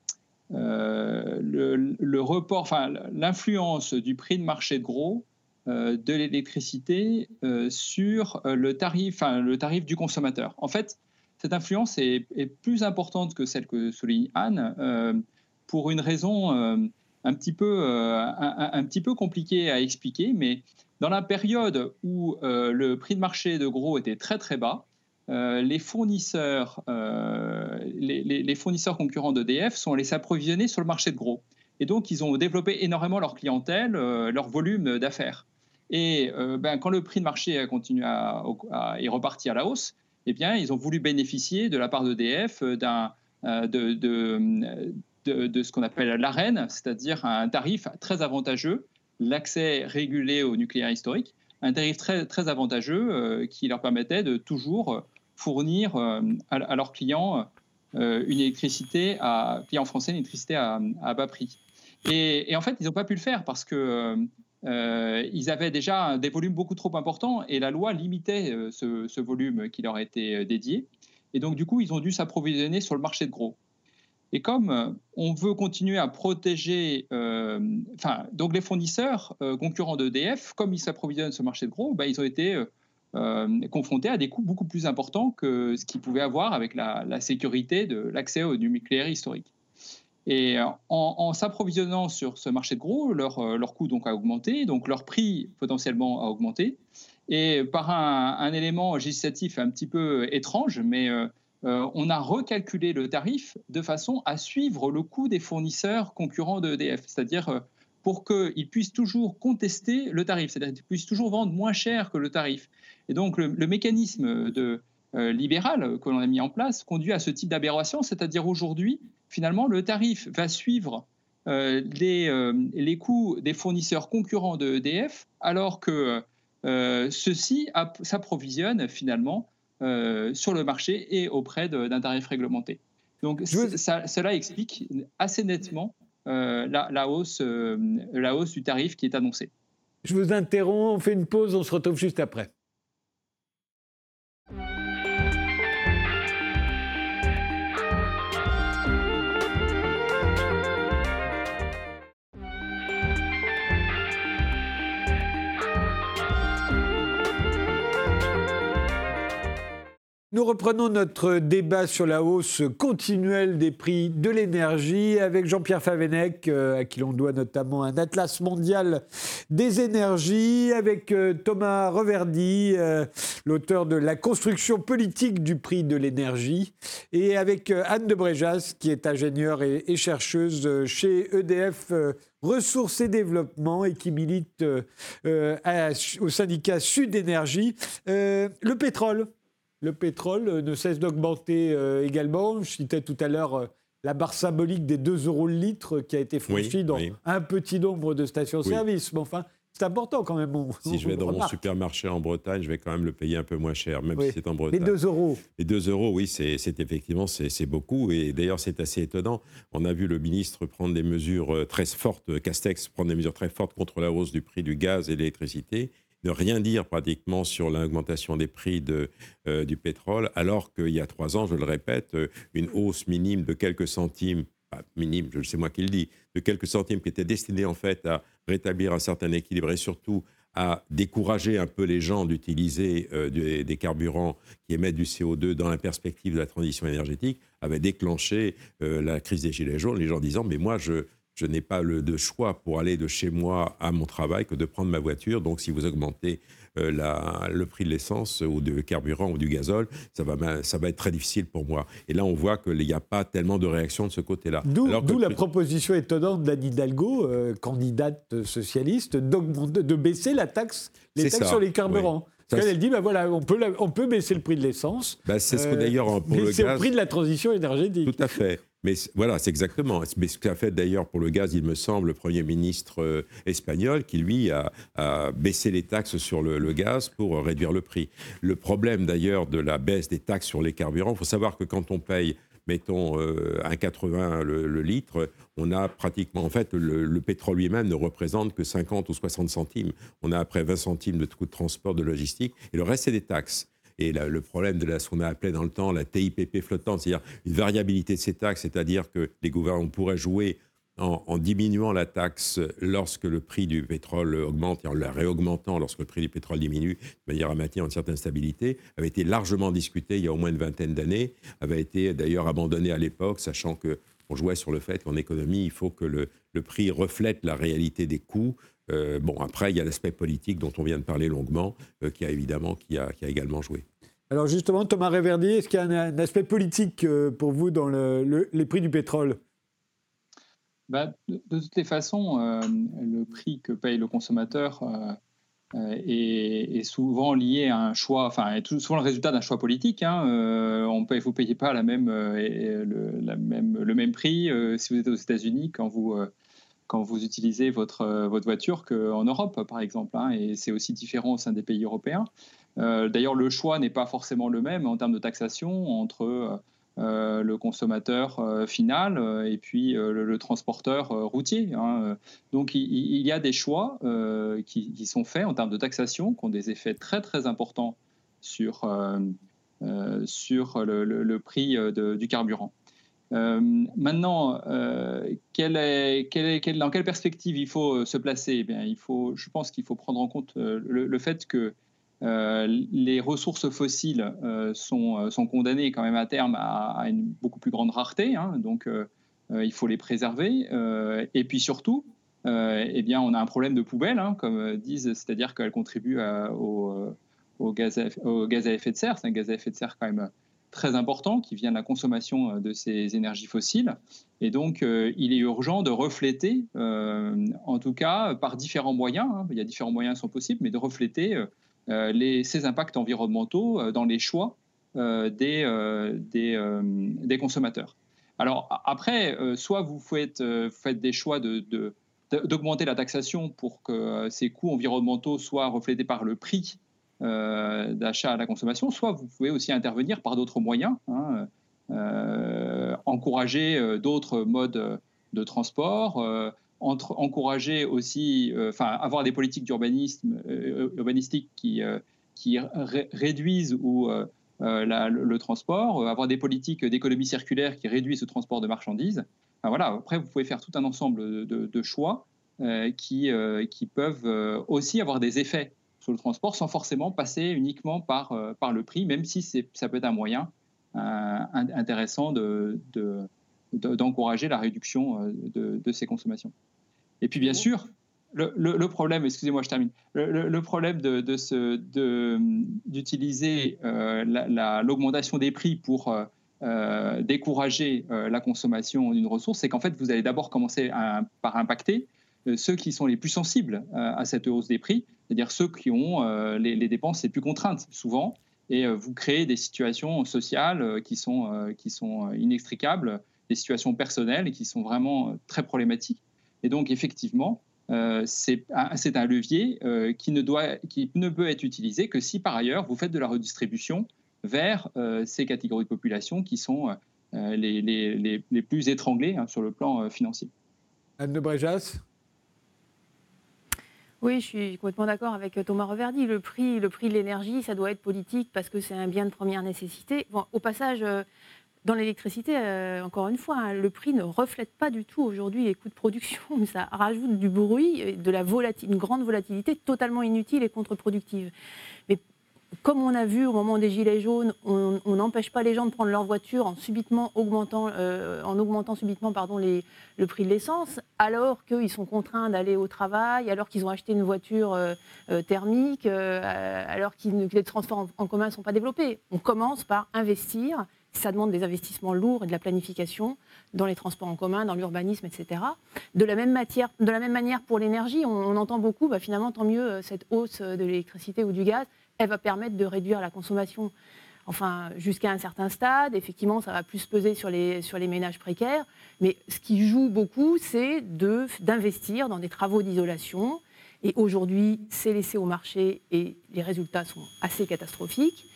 le, report, enfin l'influence du prix de marché de gros euh, de l'électricité euh, sur euh, le tarif, le tarif du consommateur. En fait, cette influence est, plus importante que celle que souligne Anne pour une raison un petit peu, un, petit peu compliquée à expliquer, mais dans la période où le prix de marché de gros était très très bas, les fournisseurs, les, fournisseurs concurrents d'EDF sont allés s'approvisionner sur le marché de gros. Et donc, ils ont développé énormément leur clientèle, leur volume d'affaires. Et euh, ben, quand le prix de marché a continué à, est reparti à la hausse, eh bien, ils ont voulu bénéficier de la part d'EDF euh, euh, de, de, de, ce qu'on appelle l'arène, c'est-à-dire un tarif très avantageux, l'accès régulé au nucléaire historique, un tarif très, très avantageux qui leur permettait de toujours fournir à, leurs clients une électricité, à, clients français, une électricité à, bas prix. Et, en fait, ils n'ont pas pu le faire parce que euh, ils avaient déjà des volumes beaucoup trop importants et la loi limitait euh, ce, volume qui leur était euh, dédié. Et donc, du coup, ils ont dû s'approvisionner sur le marché de gros. Et comme on veut continuer à protéger, enfin, donc les fournisseurs concurrents d'EDF, comme ils s'approvisionnent sur le marché de gros, bah, ils ont été confrontés à des coûts beaucoup plus importants que ce qu'ils pouvaient avoir avec la, sécurité de l'accès au nucléaire historique. Et en, s'approvisionnant sur ce marché de gros, leur, euh, leur coût donc a augmenté, donc leur prix potentiellement a augmenté. Et par un, élément législatif un petit peu étrange, mais euh, euh, on a recalculé le tarif de façon à suivre le coût des fournisseurs concurrents de EDF, c'est-à-dire pour qu'ils puissent toujours contester le tarif, c'est-à-dire qu'ils puissent toujours vendre moins cher que le tarif. Et donc le, mécanisme de, libéral que l'on a mis en place conduit à ce type d'aberration, c'est-à-dire aujourd'hui, finalement, le tarif va suivre euh, euh, les, coûts des fournisseurs concurrents de EDF, alors que euh, ceux-ci s'approvisionnent finalement sur le marché et auprès d'un tarif réglementé. Donc cela explique assez nettement la, hausse, la hausse du tarif qui est annoncée. Je vous interromps, on fait une pause, on se retrouve juste après. Nous reprenons notre débat sur la hausse continuelle des prix de l'énergie avec Jean-Pierre Favenec, euh, à qui l'on doit notamment un atlas mondial des énergies, avec euh, Thomas Reverdy, euh, l'auteur de La construction politique du prix de l'énergie, et avec Anne de Bréjas, qui est ingénieure et, chercheuse chez EDF. Ressources et Développement et qui milite au syndicat Sud Énergie. le pétrole, le pétrole euh, ne cesse d'augmenter euh, également. Je citais tout à l'heure euh, la barre symbolique des 2 euros le litre qui a été franchie dans un petit nombre de stations-service. Mais enfin, c'est important quand même. si je vais dans mon supermarché en Bretagne, je vais quand même le payer un peu moins cher, même si c'est en Bretagne. Les 2 euros. Les 2 euros, oui, c'est effectivement c'est beaucoup. Et d'ailleurs, c'est assez étonnant. On a vu le ministre prendre des mesures très fortes, Castex prendre des mesures très fortes contre la hausse du prix du gaz et de l'électricité ne rien dire pratiquement sur l'augmentation des prix euh, du pétrole, alors qu'il y a trois ans, je le répète, euh, une hausse minime de quelques centimes, pas minime, sais moi qui le dis, de quelques centimes qui était destinée en fait à rétablir un certain équilibre et surtout à décourager un peu les gens d'utiliser euh, des, carburants qui émettent du CO2 dans la perspective de la transition énergétique, avait déclenché la crise des Gilets jaunes, les gens disant, mais moi, je, je n'ai pas le de choix pour aller de chez moi à mon travail que de prendre ma voiture. Donc, si vous augmentez euh, la, le prix de l'essence ou du carburant ou du gazole, ça va, ça va être très difficile pour moi. Et là, on voit qu'il n'y a pas tellement de réaction de ce côté-là. D'où la proposition étonnante d'Anne Hidalgo, euh, candidate socialiste, de baisser la taxe, les taxes sur les carburants. Elle dit, ben voilà, on peut, on peut baisser le prix de l'essence. Ben c'est ce que d'ailleurs pour le gaz. C'est le prix de la transition énergétique. Tout à fait. Mais voilà, c'est exactement. Mais ce qu'a fait d'ailleurs pour le gaz, il me semble, le Premier ministre euh, espagnol, qui lui a, baissé les taxes sur le, gaz pour réduire le prix. Le problème d'ailleurs de la baisse des taxes sur les carburants, il faut savoir que quand on paye mettons 1,80 le, litre, on a pratiquement, en fait, le, pétrole lui-même ne représente que 50 ou 60 centimes. On a après 20 centimes de coût de transport, de logistique, et le reste, c'est des taxes. Et le problème de la, ce qu'on a appelé dans le temps la TIPP flottante, c'est-à-dire une variabilité de ces taxes, c'est-à-dire que les gouvernements pourraient jouer en, diminuant la taxe lorsque le prix du pétrole augmente et en la réaugmentant lorsque le prix du pétrole diminue, de manière à maintenir une certaine stabilité, avait été largement discuté il y a au moins une vingtaine d'années, avait été d'ailleurs abandonné à l'époque, sachant que on jouait sur le fait qu'en économie, il faut que le, prix reflète la réalité des coûts. Euh, bon, après, il y a l'aspect politique dont on vient de parler longuement, euh, qui a évidemment qui a, qui a, également joué. Alors justement, Thomas Réverdi, est-ce qu'il y a un, aspect politique euh, pour vous dans les prix du pétrole? Bah, de, toutes les façons, euh, le prix que paye le consommateur est, souvent lié à un choix, enfin, est souvent le résultat d'un choix politique. Hein. on paye, vous ne payez pas la même, le, la même, le même prix si vous êtes aux États-Unis quand vous, quand vous utilisez votre, votre voiture qu'en Europe, par exemple. Hein. et c'est aussi différent au sein des pays européens. D'ailleurs, le choix n'est pas forcément le même en termes de taxation entre euh, le consommateur euh, final euh, et puis le, transporteur routier. Hein. Donc il, y a des choix qui, sont faits en termes de taxation qui ont des effets très très importants sur, sur le, prix du carburant. Maintenant, quelle est, quelle dans quelle perspective il faut se placer? Eh il faut, Je pense qu'il faut prendre en compte le, fait que euh, les ressources fossiles euh, sont, euh, condamnées quand même à terme à, une beaucoup plus grande rareté, hein, donc il faut les préserver. et puis surtout, eh bien, on a un problème de poubelle, hein, comme disent, c'est-à-dire qu'elles contribuent au, gaz au, gaz à, effet de serre. C'est un gaz à effet de serre quand même très important qui vient de la consommation de ces énergies fossiles. Et donc, il est urgent de refléter, en tout cas par différents moyens, hein, il y a différents moyens qui sont possibles, mais de refléter euh, ces impacts environnementaux euh, dans les choix euh, des, des, consommateurs. Alors après, soit vous faites, faites des choix de, d'augmenter la taxation pour que ces coûts environnementaux soient reflétés par le prix d'achat à la consommation, soit vous pouvez aussi intervenir par d'autres moyens, hein, encourager d'autres modes de transport, encourager aussi, euh, enfin, avoir des politiques d'urbanisme euh, urbanistiques qui, euh, qui réduisent ou le, transport, avoir des politiques d'économie circulaire qui réduisent le transport de marchandises. voilà. Après, vous pouvez faire tout un ensemble de, choix qui, qui peuvent aussi avoir des effets sur le transport sans forcément passer uniquement par, par le prix, même si ça peut être un moyen intéressant de, de d'encourager la réduction euh, de, ces consommations. Et puis bien sûr, le, problème, excusez-moi, je termine. Le, problème de, d'utiliser euh, l'augmentation des prix pour euh, décourager la consommation d'une ressource, c'est qu'en fait, vous allez d'abord commencer par impacter ceux qui sont les plus sensibles à cette hausse des prix, c'est-à-dire ceux qui ont les, les, dépenses les plus contraintes, souvent, et vous créez des situations sociales qui sont, qui sont inextricables des situations personnelles qui sont vraiment euh, très problématiques. Et donc, effectivement, euh, c'est un, levier euh, qui, ne doit, qui ne peut être utilisé que si, par ailleurs, vous faites de la redistribution vers ces catégories de population qui sont les, les, les, plus étranglées hein, sur le plan financier. Anne de Bréjas oui, je suis complètement d'accord avec Thomas Reverdy. Le prix, le prix de l'énergie, ça doit être politique parce que c'est un bien de première nécessité. Au passage, dans l'électricité, euh, encore une fois, hein, le prix ne reflète pas du tout aujourd'hui les coûts de production. [laughs] Ça rajoute du bruit, de la une grande volatilité totalement inutile et contre-productive. Comme on a vu au moment des Gilets jaunes, on n'empêche pas les gens de prendre leur voiture en, subitement augmentant, euh, en augmentant subitement pardon, le prix de l'essence, alors qu'ils sont contraints d'aller au travail, alors qu'ils ont acheté une voiture euh, thermique, alors que les transports en commun ne sont pas développés. On commence par investir ça demande des investissements lourds et de la planification dans les transports en commun, dans l'urbanisme, etc. De la même, matière, de la même manière pour l'énergie, on, entend beaucoup, bah, finalement, tant mieux, euh, cette hausse de l'électricité ou du gaz, elle va permettre de réduire la consommation enfin jusqu'à un certain stade. Effectivement, ça va plus peser sur les, ménages précaires. Mais ce qui joue beaucoup, c'est d'investir dans des travaux d'isolation. Et aujourd'hui, c'est laissé au marché et les résultats sont assez catastrophiques.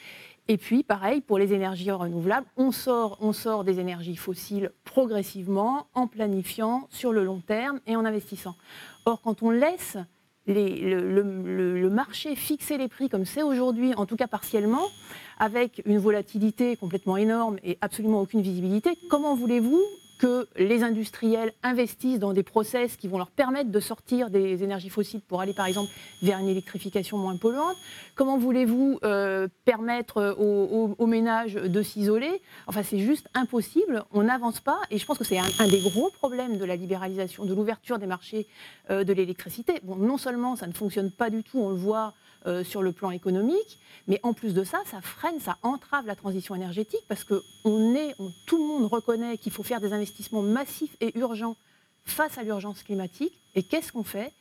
Et puis, pareil, pour les énergies renouvelables, on sort, on sort des énergies fossiles progressivement, en planifiant sur le long terme et en investissant. Or, quand on laisse le, marché fixer les prix comme c'est aujourd'hui, en tout cas partiellement, avec une volatilité complètement énorme et absolument aucune visibilité, comment voulez-vous que les industriels investissent dans des process qui vont leur permettre de sortir des énergies fossiles pour aller par exemple vers une électrification moins polluante Comment voulez-vous euh, permettre aux, ménages de s'isoler? Enfin, c'est juste impossible. On n'avance pas. Et je pense que c'est un, des gros problèmes de la libéralisation, de l'ouverture des marchés euh, de l'électricité. Bon, non seulement ça ne fonctionne pas du tout, on le voit euh, sur le plan économique, mais en plus de ça, ça freine, ça entrave la transition énergétique parce que tout le monde reconnaît qu'il faut faire des investissements massifs et urgents face à l'urgence climatique. Et qu'est-ce qu'on fait?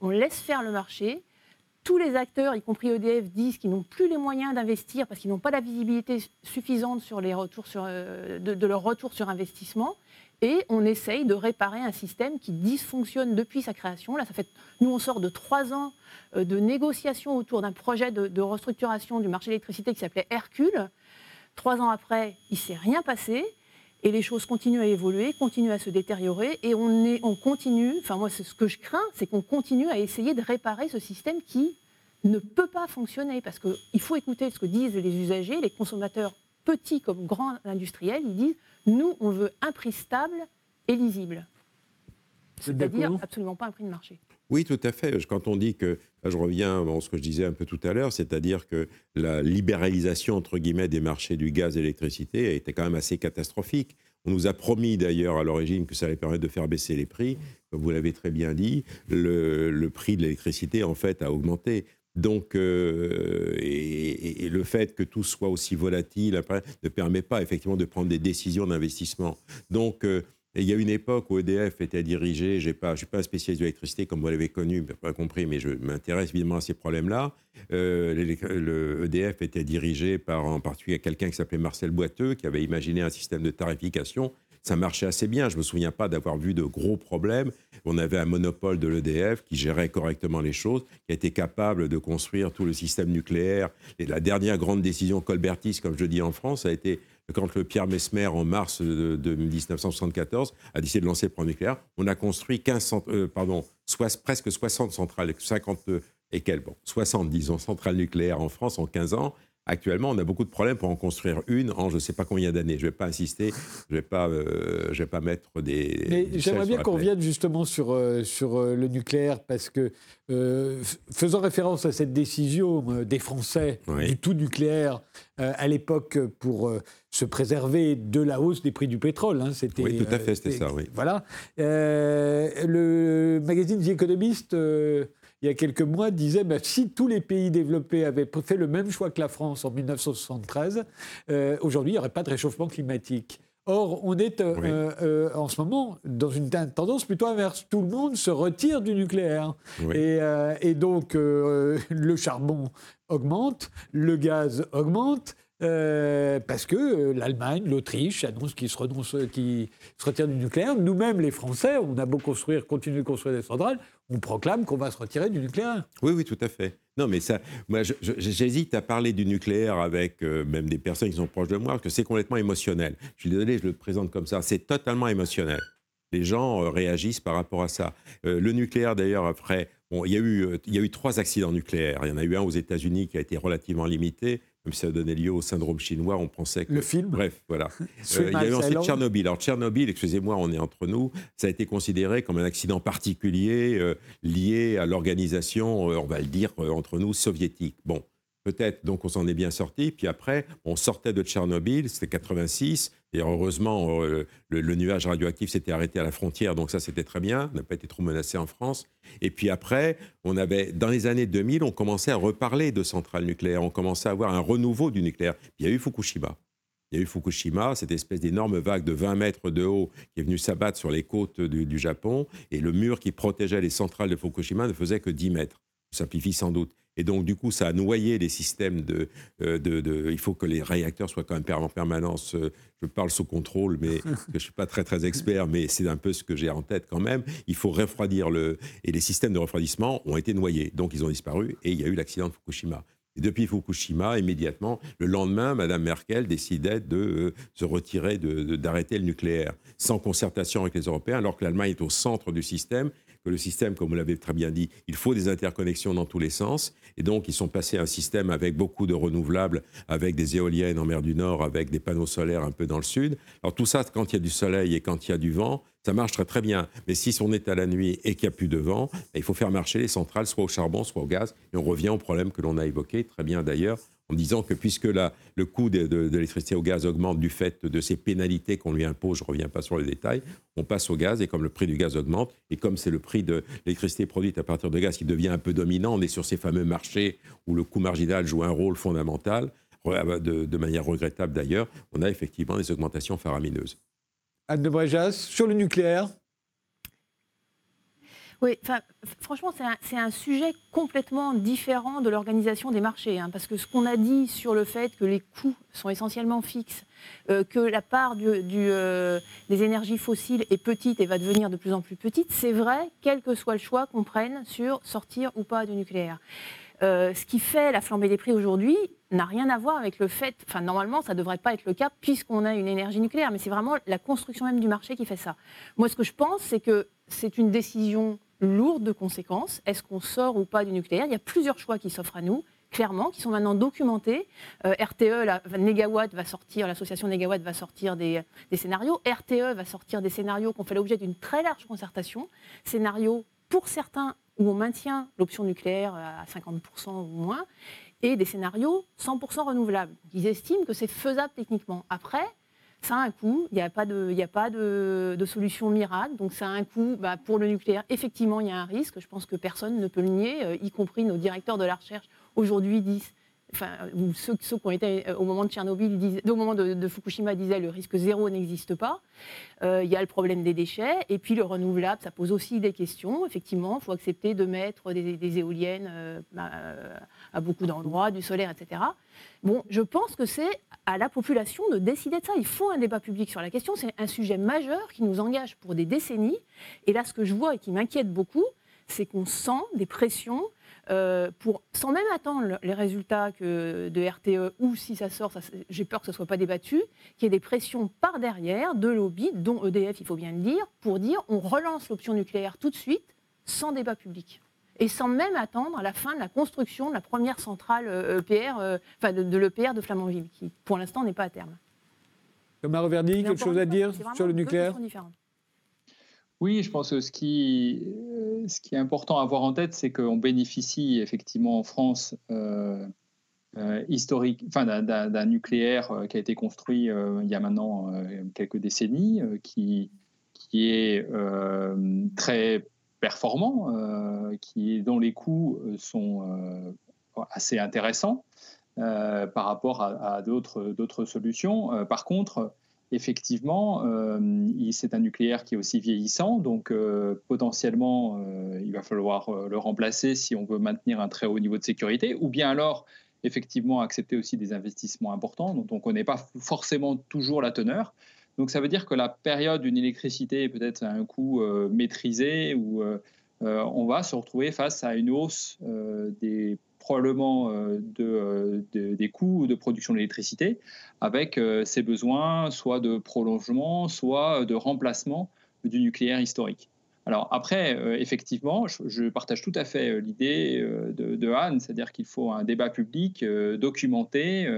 On laisse faire le marché. Tous les acteurs, y compris EDF, disent qu'ils n'ont plus les moyens d'investir parce qu'ils n'ont pas la visibilité suffisante sur les retours euh, de, leur retour sur investissement et on essaye de réparer un système qui dysfonctionne depuis sa création. Là, ça fait, nous, on sort de trois ans euh, de négociations autour d'un projet de, restructuration du marché de l'électricité qui s'appelait Hercule. Trois ans après, il ne s'est rien passé. Et les choses continuent à évoluer, continuent à se détériorer, et on, est, on continue, enfin moi ce que je crains, c'est qu'on continue à essayer de réparer ce système qui ne peut pas fonctionner, parce qu'il faut écouter ce que disent les usagers, les consommateurs petits comme grands industriels, ils disent nous, on veut un prix stable et lisible. C'est-à-dire absolument pas un prix de marché. Oui, tout à fait. Quand on dit que, je reviens à ce que je disais un peu tout à l'heure, c'est-à-dire que la libéralisation, entre guillemets, des marchés du gaz et de l'électricité a été quand même assez catastrophique. On nous a promis d'ailleurs à l'origine que ça allait permettre de faire baisser les prix. Comme vous l'avez très bien dit, le, prix de l'électricité, en fait, a augmenté. Donc, euh, et, le fait que tout soit aussi volatile ne permet pas effectivement de prendre des décisions d'investissement. Donc, euh, il y a une époque où EDF était dirigé, je ne suis pas un spécialiste de l'électricité comme vous l'avez connu, pas compris, mais je m'intéresse évidemment à ces problèmes-là. Euh, le EDF était dirigé par en particulier quelqu'un qui s'appelait Marcel Boiteux, qui avait imaginé un système de tarification ça marchait assez bien. Je ne me souviens pas d'avoir vu de gros problèmes. On avait un monopole de l'EDF qui gérait correctement les choses, qui a été capable de construire tout le système nucléaire. Et la dernière grande décision colbertiste, comme je dis en France, a été quand le Pierre Mesmer, en mars de, 1974, a décidé de lancer le plan nucléaire. On a construit 15, euh, pardon, presque 60 centrales, 50 et quelles, bon, 70 disons, centrales nucléaires en France en 15 ans. Actuellement, on a beaucoup de problèmes pour en construire une en je ne sais pas combien d'années. Je ne vais pas insister, je ne vais, pas, euh, je vais pas mettre des. Mais j'aimerais bien qu'on revienne justement sur, euh, sur euh, le nucléaire, parce que faisant référence à cette décision des Français du tout nucléaire à l'époque pour se préserver de la hausse des prix du pétrole. Hein, c'était, oui, tout à fait, c'était ça, oui. Voilà. le magazine The Economist il y a quelques mois, disait bah, si tous les pays développés avaient fait le même choix que la France en 1973, euh, aujourd'hui, il n'y aurait pas de réchauffement climatique. Or, on est euh, euh, en ce moment dans une tendance plutôt inverse. Tout le monde se retire du nucléaire. Et, et, donc, le charbon augmente, le gaz augmente, parce que l'Allemagne, l'Autriche annoncent qu'ils se, se retirent du nucléaire. Nous-mêmes, les Français, on a beau construire, continuer de construire des centrales, on proclame qu'on va se retirer du nucléaire. Oui, oui, tout à fait. Non, mais ça, moi, j'hésite à parler du nucléaire avec euh, même des personnes qui sont proches de moi, parce que c'est complètement émotionnel. Je suis désolé, je le présente comme ça. C'est totalement émotionnel. Les gens réagissent par rapport à ça. le nucléaire, d'ailleurs, après, il, y a eu, y a eu trois accidents nucléaires. Il y en a eu un aux États-Unis qui a été relativement limité même si ça donnait lieu au syndrome chinois, on pensait que... Le film Bref, voilà. [laughs] Euh, il y a eu ensuite Tchernobyl. Alors Tchernobyl, excusez-moi, on est entre nous, ça a été considéré comme un accident particulier euh, lié à l'organisation, euh, on va le dire, entre nous, soviétique. Bon, peut-être, donc on s'en est bien sorti. Puis après, on sortait de Tchernobyl, c'était 86. Et heureusement, euh, le, nuage radioactif s'était arrêté à la frontière, donc ça c'était très bien, on n'a pas été trop menacé en France. Et puis après, on avait, dans les années 2000, on commençait à reparler de centrales nucléaires, on commençait à avoir un renouveau du nucléaire. Il y a eu Fukushima. Il y a eu Fukushima, cette espèce d'énorme vague de 20 mètres de haut qui est venue s'abattre sur les côtes du, Japon, et le mur qui protégeait les centrales de Fukushima ne faisait que 10 mètres. Simplifie sans doute. Et donc, du coup, ça a noyé les systèmes de, euh, de, Il faut que les réacteurs soient quand même en permanence. Euh, je parle sous contrôle, mais [laughs] je ne suis pas très, très expert, mais c'est un peu ce que j'ai en tête quand même. Il faut refroidir le. Et les systèmes de refroidissement ont été noyés. Donc, ils ont disparu et il y a eu l'accident de Fukushima. Et depuis Fukushima, immédiatement, le lendemain, Mme Merkel décidait de euh, se retirer, d'arrêter le nucléaire, sans concertation avec les Européens, alors que l'Allemagne est au centre du système que le système, comme vous l'avez très bien dit, il faut des interconnexions dans tous les sens. Et donc, ils sont passés à un système avec beaucoup de renouvelables, avec des éoliennes en mer du Nord, avec des panneaux solaires un peu dans le sud. Alors, tout ça, quand il y a du soleil et quand il y a du vent, ça marche très très bien. Mais si on est à la nuit et qu'il n'y a plus de vent, ben, il faut faire marcher les centrales soit au charbon, soit au gaz. Et on revient au problème que l'on a évoqué très bien d'ailleurs en disant que puisque le coût de, l'électricité au gaz augmente du fait de ces pénalités qu'on lui impose, je ne reviens pas sur les détails, on passe au gaz et comme le prix du gaz augmente et comme c'est le prix de l'électricité produite à partir de gaz qui devient un peu dominant, on est sur ces fameux marchés où le coût marginal joue un rôle fondamental, de, de manière regrettable d'ailleurs, on a effectivement des augmentations faramineuses. Anne de Bréjas, sur le nucléaire oui, franchement, c'est un, sujet complètement différent de l'organisation des marchés. Hein, parce que ce qu'on a dit sur le fait que les coûts sont essentiellement fixes, euh, que la part euh, des énergies fossiles est petite et va devenir de plus en plus petite, c'est vrai, quel que soit le choix qu'on prenne sur sortir ou pas du nucléaire. Euh, ce qui fait la flambée des prix aujourd'hui n'a rien à voir avec le fait, enfin normalement ça ne devrait pas être le cas puisqu'on a une énergie nucléaire, mais c'est vraiment la construction même du marché qui fait ça. Moi ce que je pense c'est que c'est une décision lourde de conséquences. Est-ce qu'on sort ou pas du nucléaire? Il y a plusieurs choix qui s'offrent à nous clairement, qui sont maintenant documentés. Euh, RTE, la, Negawatt va sortir, l'association Negawatt va sortir des, scénarios. RTE va sortir des scénarios qui ont fait l'objet d'une très large concertation. Scénarios, pour certains, où on maintient l'option nucléaire à 50% ou moins, et des scénarios 100% renouvelables. Ils estiment que c'est faisable techniquement. Après, ça a un coût, il n'y a pas, de, solution miracle, donc ça a un coût bah, pour le nucléaire. Effectivement, il y a un risque, je pense que personne ne peut le nier, euh, y compris nos directeurs de la recherche aujourd'hui disent enfin, ceux, qui ont été euh, au moment de Tchernobyl, au moment de, Fukushima disaient le risque zéro n'existe pas. Euh, il y a le problème des déchets et puis le renouvelable, ça pose aussi des questions. Effectivement, il faut accepter de mettre des, éoliennes bah, à beaucoup d'endroits, du solaire, etc. Bon, je pense que c'est à la population de décider de ça. Il faut un débat public sur la question. C'est un sujet majeur qui nous engage pour des décennies. Et là, ce que je vois et qui m'inquiète beaucoup, c'est qu'on sent des pressions euh, pour, sans même attendre les résultats que de RTE ou si ça sort, j'ai peur que ce ne soit pas débattu, qu'il y ait des pressions par derrière de lobbies, dont EDF, il faut bien le dire, pour dire on relance l'option nucléaire tout de suite sans débat public et sans même attendre à la fin de la construction de la première centrale EPR, euh, e enfin de, l'EPR de Flamanville, qui pour l'instant n'est pas à terme. Thomas Reverdy, quelque chose à dire sur le nucléaire oui, je pense que ce qui, euh, ce qui est important à avoir en tête, c'est qu'on bénéficie effectivement en France euh, historique, enfin, d'un nucléaire qui a été construit il y a maintenant quelques décennies, qui, qui est très performant, euh, qui, dont les coûts euh, sont euh, assez intéressants par rapport à, d'autres solutions. par contre, effectivement, c'est un nucléaire qui est aussi vieillissant, donc potentiellement, il va falloir le remplacer si on veut maintenir un très haut niveau de sécurité, ou bien alors, effectivement, accepter aussi des investissements importants dont on ne connaît pas forcément toujours la teneur. Donc ça veut dire que la période d'une électricité est peut-être à un coût euh, maîtrisé où euh, euh, on va se retrouver face à une hausse des probablement de, des coûts de production d'électricité avec ses besoins soit de prolongement, soit de remplacement du nucléaire historique. Alors après, effectivement, je, partage tout à fait l'idée de, de, Anne, c'est-à-dire qu'il faut un débat public documenté,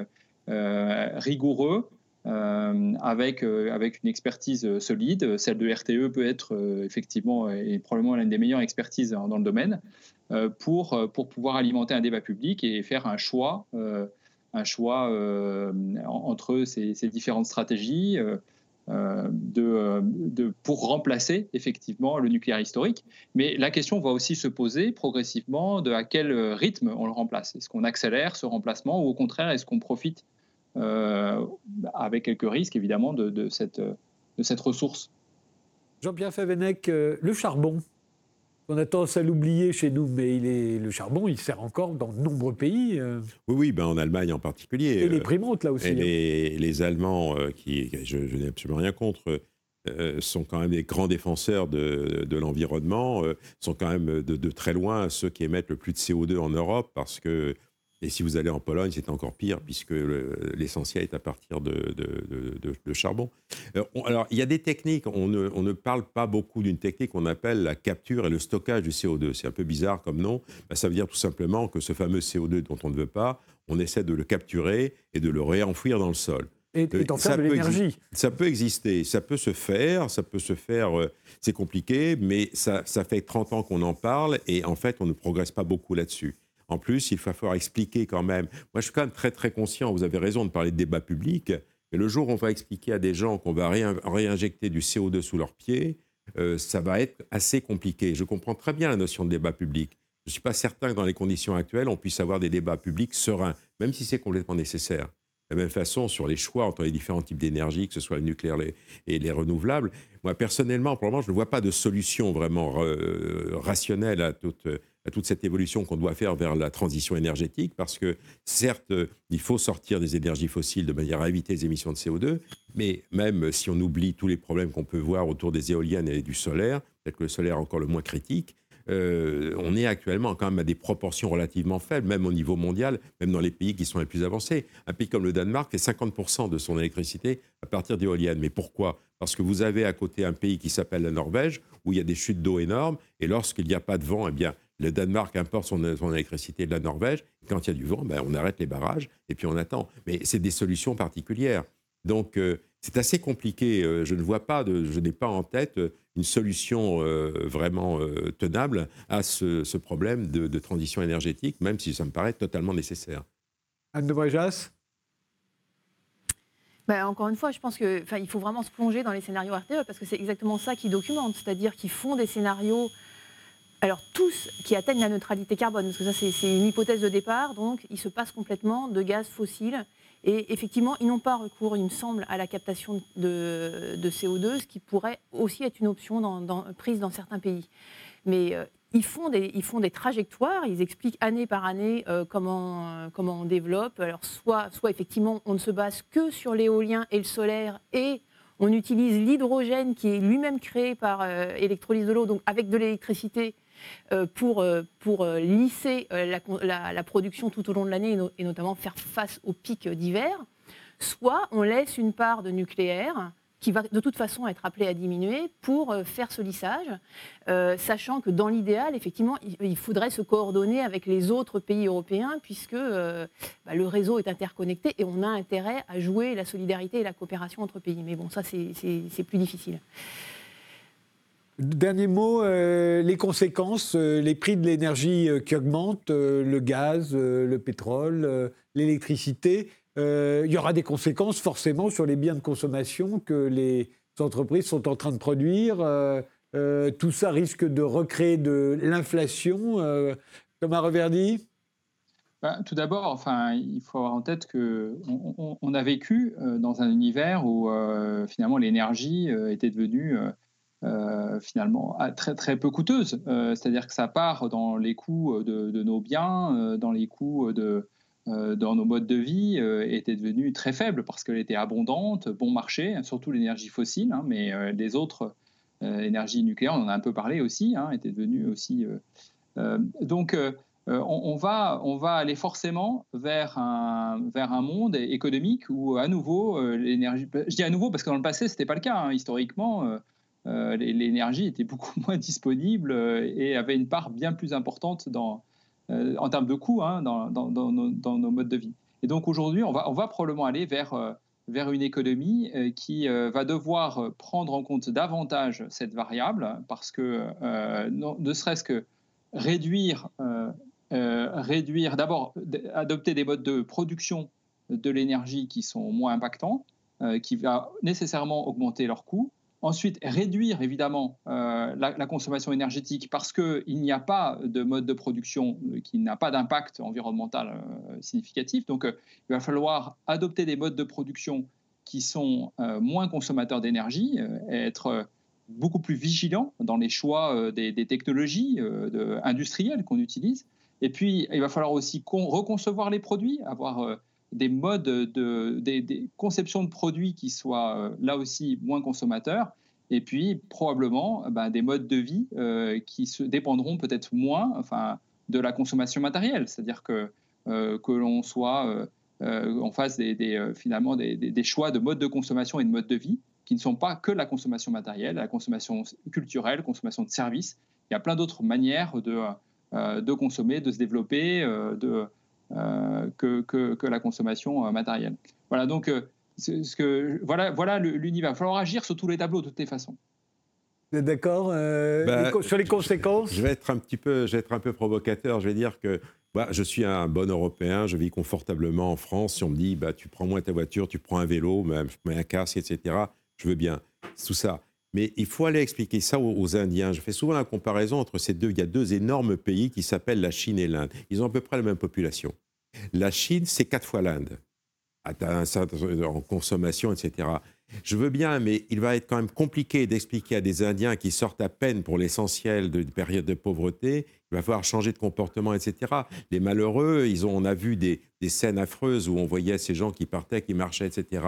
rigoureux, euh, avec, euh, avec une expertise euh, solide. Celle de RTE peut être effectivement et probablement l'une des meilleures expertises dans, le domaine pour, pour pouvoir alimenter un débat public et faire un choix, un choix entre ces, ces, différentes stratégies. de, de, pour remplacer effectivement le nucléaire historique. Mais la question va aussi se poser progressivement de à quel rythme on le remplace. Est-ce qu'on accélère ce remplacement ou au contraire est-ce qu'on profite avec quelques risques évidemment de, cette, de cette ressource. Jean-Pierre Favenec, euh, le charbon, on a tendance à l'oublier chez nous, mais il est, le charbon, il sert encore dans de nombreux pays. Euh. Oui, oui, ben en Allemagne en particulier. Et les prix montent là aussi. Et hein. les, Allemands, qui, je, n'ai absolument rien contre, sont quand même des grands défenseurs de, de l'environnement, sont quand même de, de, très loin ceux qui émettent le plus de CO2 en Europe, parce que Et si vous allez en Pologne, c'est encore pire, puisque l'essentiel est à partir de, charbon. Euh, alors, il y a des techniques, on ne, parle pas beaucoup d'une technique qu'on appelle la capture et le stockage du CO2. C'est un peu bizarre comme nom. Ben, ça veut dire tout simplement que ce fameux CO2 dont on ne veut pas, on essaie de le capturer et de le réenfouir dans le sol. Et, et d'en faire de l'énergie. Ça peut exister, ça peut se faire, ça peut se faire, euh, c'est compliqué, mais ça, ça fait 30 ans qu'on en parle et en fait, on ne progresse pas beaucoup là-dessus. En plus, il va falloir expliquer quand même. Moi, je suis quand même très, très conscient, vous avez raison de parler de débat public, mais le jour où on va expliquer à des gens qu'on va réinjecter du CO2 sous leurs pieds, euh, ça va être assez compliqué. Je comprends très bien la notion de débat public. Je ne suis pas certain que dans les conditions actuelles, on puisse avoir des débats publics sereins, même si c'est complètement nécessaire. De la même façon, sur les choix entre les différents types d'énergie, que ce soit le nucléaire et les renouvelables, moi, personnellement, pour le moment, je ne vois pas de solution vraiment euh, rationnelle à toute à toute cette évolution qu'on doit faire vers la transition énergétique, parce que certes, il faut sortir des énergies fossiles de manière à éviter les émissions de CO2, mais même si on oublie tous les problèmes qu'on peut voir autour des éoliennes et du solaire, peut-être que le solaire est encore le moins critique, euh, on est actuellement quand même à des proportions relativement faibles, même au niveau mondial, même dans les pays qui sont les plus avancés. Un pays comme le Danemark fait 50% de son électricité à partir d'éoliennes. Mais pourquoi? Parce que vous avez à côté un pays qui s'appelle la Norvège, où il y a des chutes d'eau énormes, et lorsqu'il n'y a pas de vent, eh bien, le Danemark importe son, électricité de la Norvège. Quand il y a du vent, ben, on arrête les barrages et puis on attend. Mais c'est des solutions particulières. Donc, euh, c'est assez compliqué. Euh, je ne vois pas, de, je n'ai pas en tête euh, une solution vraiment tenable à ce, problème de, transition énergétique, même si ça me paraît totalement nécessaire. Anne de Bréjas? Ben, encore une fois, je pense qu'il faut vraiment se plonger dans les scénarios RTE parce que c'est exactement ça qui documente, c'est-à-dire qu'ils font des scénarios alors tous qui atteignent la neutralité carbone, parce que ça c'est une hypothèse de départ, donc ils se passent complètement de gaz fossile. Et effectivement, ils n'ont pas recours, il me semble, à la captation de, CO2, ce qui pourrait aussi être une option prise dans certains pays. Mais euh, ils, font des, ils font des trajectoires, ils expliquent année par année euh, comment, euh, comment on développe. Alors soit, soit effectivement on ne se base que sur l'éolien et le solaire et on utilise l'hydrogène qui est lui-même créé par électrolyse de l'eau, donc avec de l'électricité pour, euh, pour euh, lisser la, production tout au long de l'année et, notamment faire face aux pics d'hiver, soit on laisse une part de nucléaire qui va de toute façon être appelée à diminuer pour faire ce lissage, sachant que dans l'idéal, effectivement, il, faudrait se coordonner avec les autres pays européens puisque bah, le réseau est interconnecté et on a intérêt à jouer la solidarité et la coopération entre pays. Mais bon, ça, c'est plus difficile. Dernier mot, euh, les conséquences, euh, les prix de l'énergie euh, qui augmentent, le gaz, le pétrole, l'électricité. il y aura des conséquences forcément sur les biens de consommation que les entreprises sont en train de produire. tout ça risque de recréer de l'inflation. Thomas Reverdy? Bah, tout d'abord, enfin, il faut avoir en tête qu'on on, a vécu dans un univers où finalement l'énergie était devenue euh, finalement très très peu coûteuse. Euh, c'est-à-dire que ça part dans les coûts de, nos biens, euh, dans les coûts de dans nos modes de vie était devenue très faible parce qu'elle était abondante, bon marché, surtout l'énergie fossile, hein, mais les autres énergies nucléaires, on en a un peu parlé aussi, hein, étaient devenues aussi. donc on, va, on va aller forcément vers un, vers un monde économique où à nouveau l'énergie. Je dis à nouveau parce que dans le passé, ce n'était pas le cas. Hein, historiquement, euh, l'énergie était beaucoup [laughs] moins disponible euh, et avait une part bien plus importante euh, en termes de coûts hein, dans, nos, modes de vie. Et donc aujourd'hui, on va, probablement aller vers, une économie qui va devoir prendre en compte davantage cette variable parce que ne serait-ce que réduire d'abord, adopter des modes de production de l'énergie qui sont moins impactants, qui va nécessairement augmenter leurs coûts, Ensuite, réduire évidemment euh, la, consommation énergétique parce qu'il n'y a pas de mode de production euh, qui n'a pas d'impact environnemental euh, significatif. Donc, il va falloir adopter des modes de production qui sont moins consommateurs d'énergie, être beaucoup plus vigilant dans les choix des, technologies industrielles qu'on utilise. Et puis, il va falloir aussi reconcevoir les produits, avoir des modes de des, conceptions de produits qui soient euh, là aussi moins consommateurs et puis probablement ben, des modes de vie euh, qui dépendront peut-être moins enfin de la consommation matérielle c'est-à-dire que que l'on soit en face des, finalement des, choix de mode de consommation et de mode de vie qui ne sont pas que la consommation matérielle, la consommation culturelle, consommation de services. Il y a plein d'autres manières de, de consommer, de se développer, de, que, que, que, la consommation matérielle. Voilà, donc ce que, voilà, voilà l'univers. Il va falloir agir sur tous les tableaux de toutes les façons. Vous êtes d'accord euh, bah, sur les conséquences je, vais être un petit peu, je vais être un peu provocateur. Je vais dire que bah, je suis un bon Européen, je vis confortablement en France. Si on me dit, bah, tu prends moins ta voiture, tu prends un vélo, même un casque, etc., je veux bien. Tout ça. Mais il faut aller expliquer ça aux, Indiens. Je fais souvent la comparaison entre ces deux. Il y a deux énormes pays qui s'appellent la Chine et l'Inde. Ils ont à peu près la même population. La Chine, c'est quatre fois l'Inde en consommation, etc. Je veux bien, mais il va être quand même compliqué d'expliquer à des Indiens qui sortent à peine pour l'essentiel de périodes de pauvreté. Il va falloir changer de comportement, etc. Les malheureux, ils ont, on a vu des, scènes affreuses où on voyait ces gens qui partaient, qui marchaient, etc.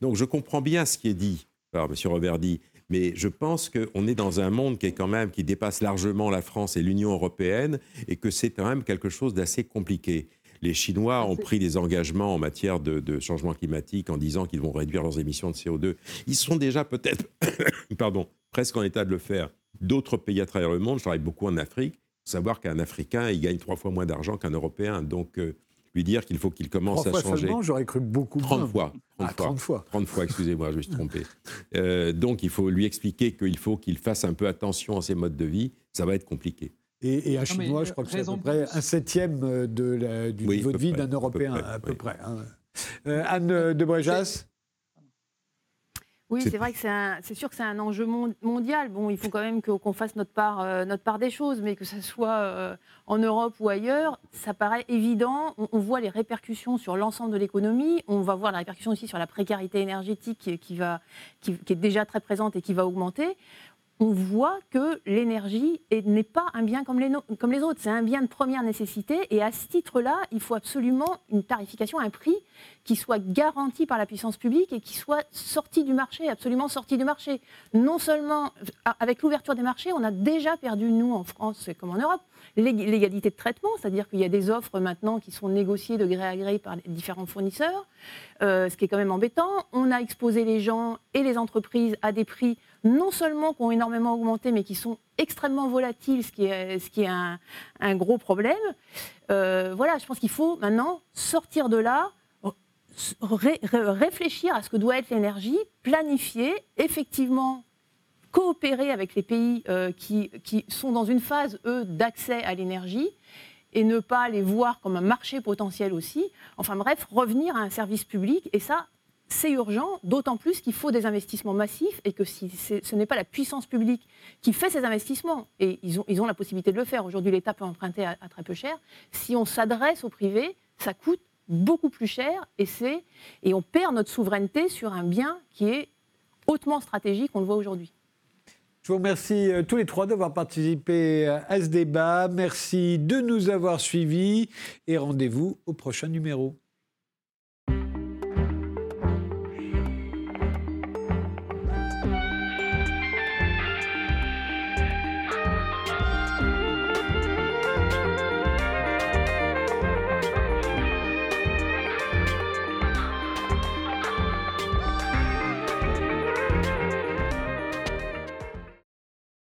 Donc je comprends bien ce qui est dit par M. Roverdi, mais je pense qu'on est dans un monde qui est quand même qui dépasse largement la France et l'Union européenne et que c'est quand même quelque chose d'assez compliqué. Les Chinois ont pris des engagements en matière de, changement climatique en disant qu'ils vont réduire leurs émissions de CO2. Ils sont déjà peut-être, [coughs] pardon, presque en état de le faire. D'autres pays à travers le monde, je travaille beaucoup en Afrique, savoir qu'un Africain, il gagne trois fois moins d'argent qu'un Européen. Donc, euh, lui dire qu'il faut qu'il commence à changer. j'aurais cru beaucoup 30 fois. 30 ah, fois. 30 fois, excusez-moi, je me suis trompé. [laughs] Euh, donc, il faut lui expliquer qu'il faut qu'il fasse un peu attention à ses modes de vie. Ça va être compliqué. Et, un Chinois, je crois que c'est à peu près un septième euh, de du niveau de vie d'un Européen, à peu près. Hein. Euh, Anne de Brejas oui, c'est vrai que c'est sûr que c'est un enjeu mondial. Bon, il faut quand même qu'on fasse notre part, euh, notre part des choses, mais que ce soit en Europe ou ailleurs, ça paraît évident. On, voit les répercussions sur l'ensemble de l'économie. On va voir la répercussion aussi sur la précarité énergétique qui, va, qui, est déjà très présente et qui va augmenter on voit que l'énergie n'est pas un bien comme les, autres, c'est un bien de première nécessité. Et à ce titre-là, il faut absolument une tarification, un prix qui soit garanti par la puissance publique et qui soit sorti du marché, absolument sorti du marché. Non seulement, avec l'ouverture des marchés, on a déjà perdu, nous, en France comme en Europe, l'égalité de traitement, c'est-à-dire qu'il y a des offres maintenant qui sont négociées de gré à gré par les différents fournisseurs, euh, ce qui est quand même embêtant. On a exposé les gens et les entreprises à des prix non seulement qui ont énormément augmenté, mais qui sont extrêmement volatiles, ce qui est, un, gros problème. Euh, voilà, je pense qu'il faut maintenant sortir de là, réfléchir à ce que doit être l'énergie, planifier, effectivement coopérer avec les pays euh, qui, qui, sont dans une phase, d'accès à l'énergie et ne pas les voir comme un marché potentiel aussi. Enfin bref, revenir à un service public. Et ça, c'est urgent, d'autant plus qu'il faut des investissements massifs et que si ce n'est pas la puissance publique qui fait ces investissements, et ils ont, ils ont la possibilité de le faire, aujourd'hui l'État peut emprunter à, très peu cher, si on s'adresse au privé, ça coûte beaucoup plus cher et, et on perd notre souveraineté sur un bien qui est hautement stratégique, on le voit aujourd'hui. Je vous remercie euh, tous les trois d'avoir participé à ce débat. Merci de nous avoir suivis et rendez-vous au prochain numéro.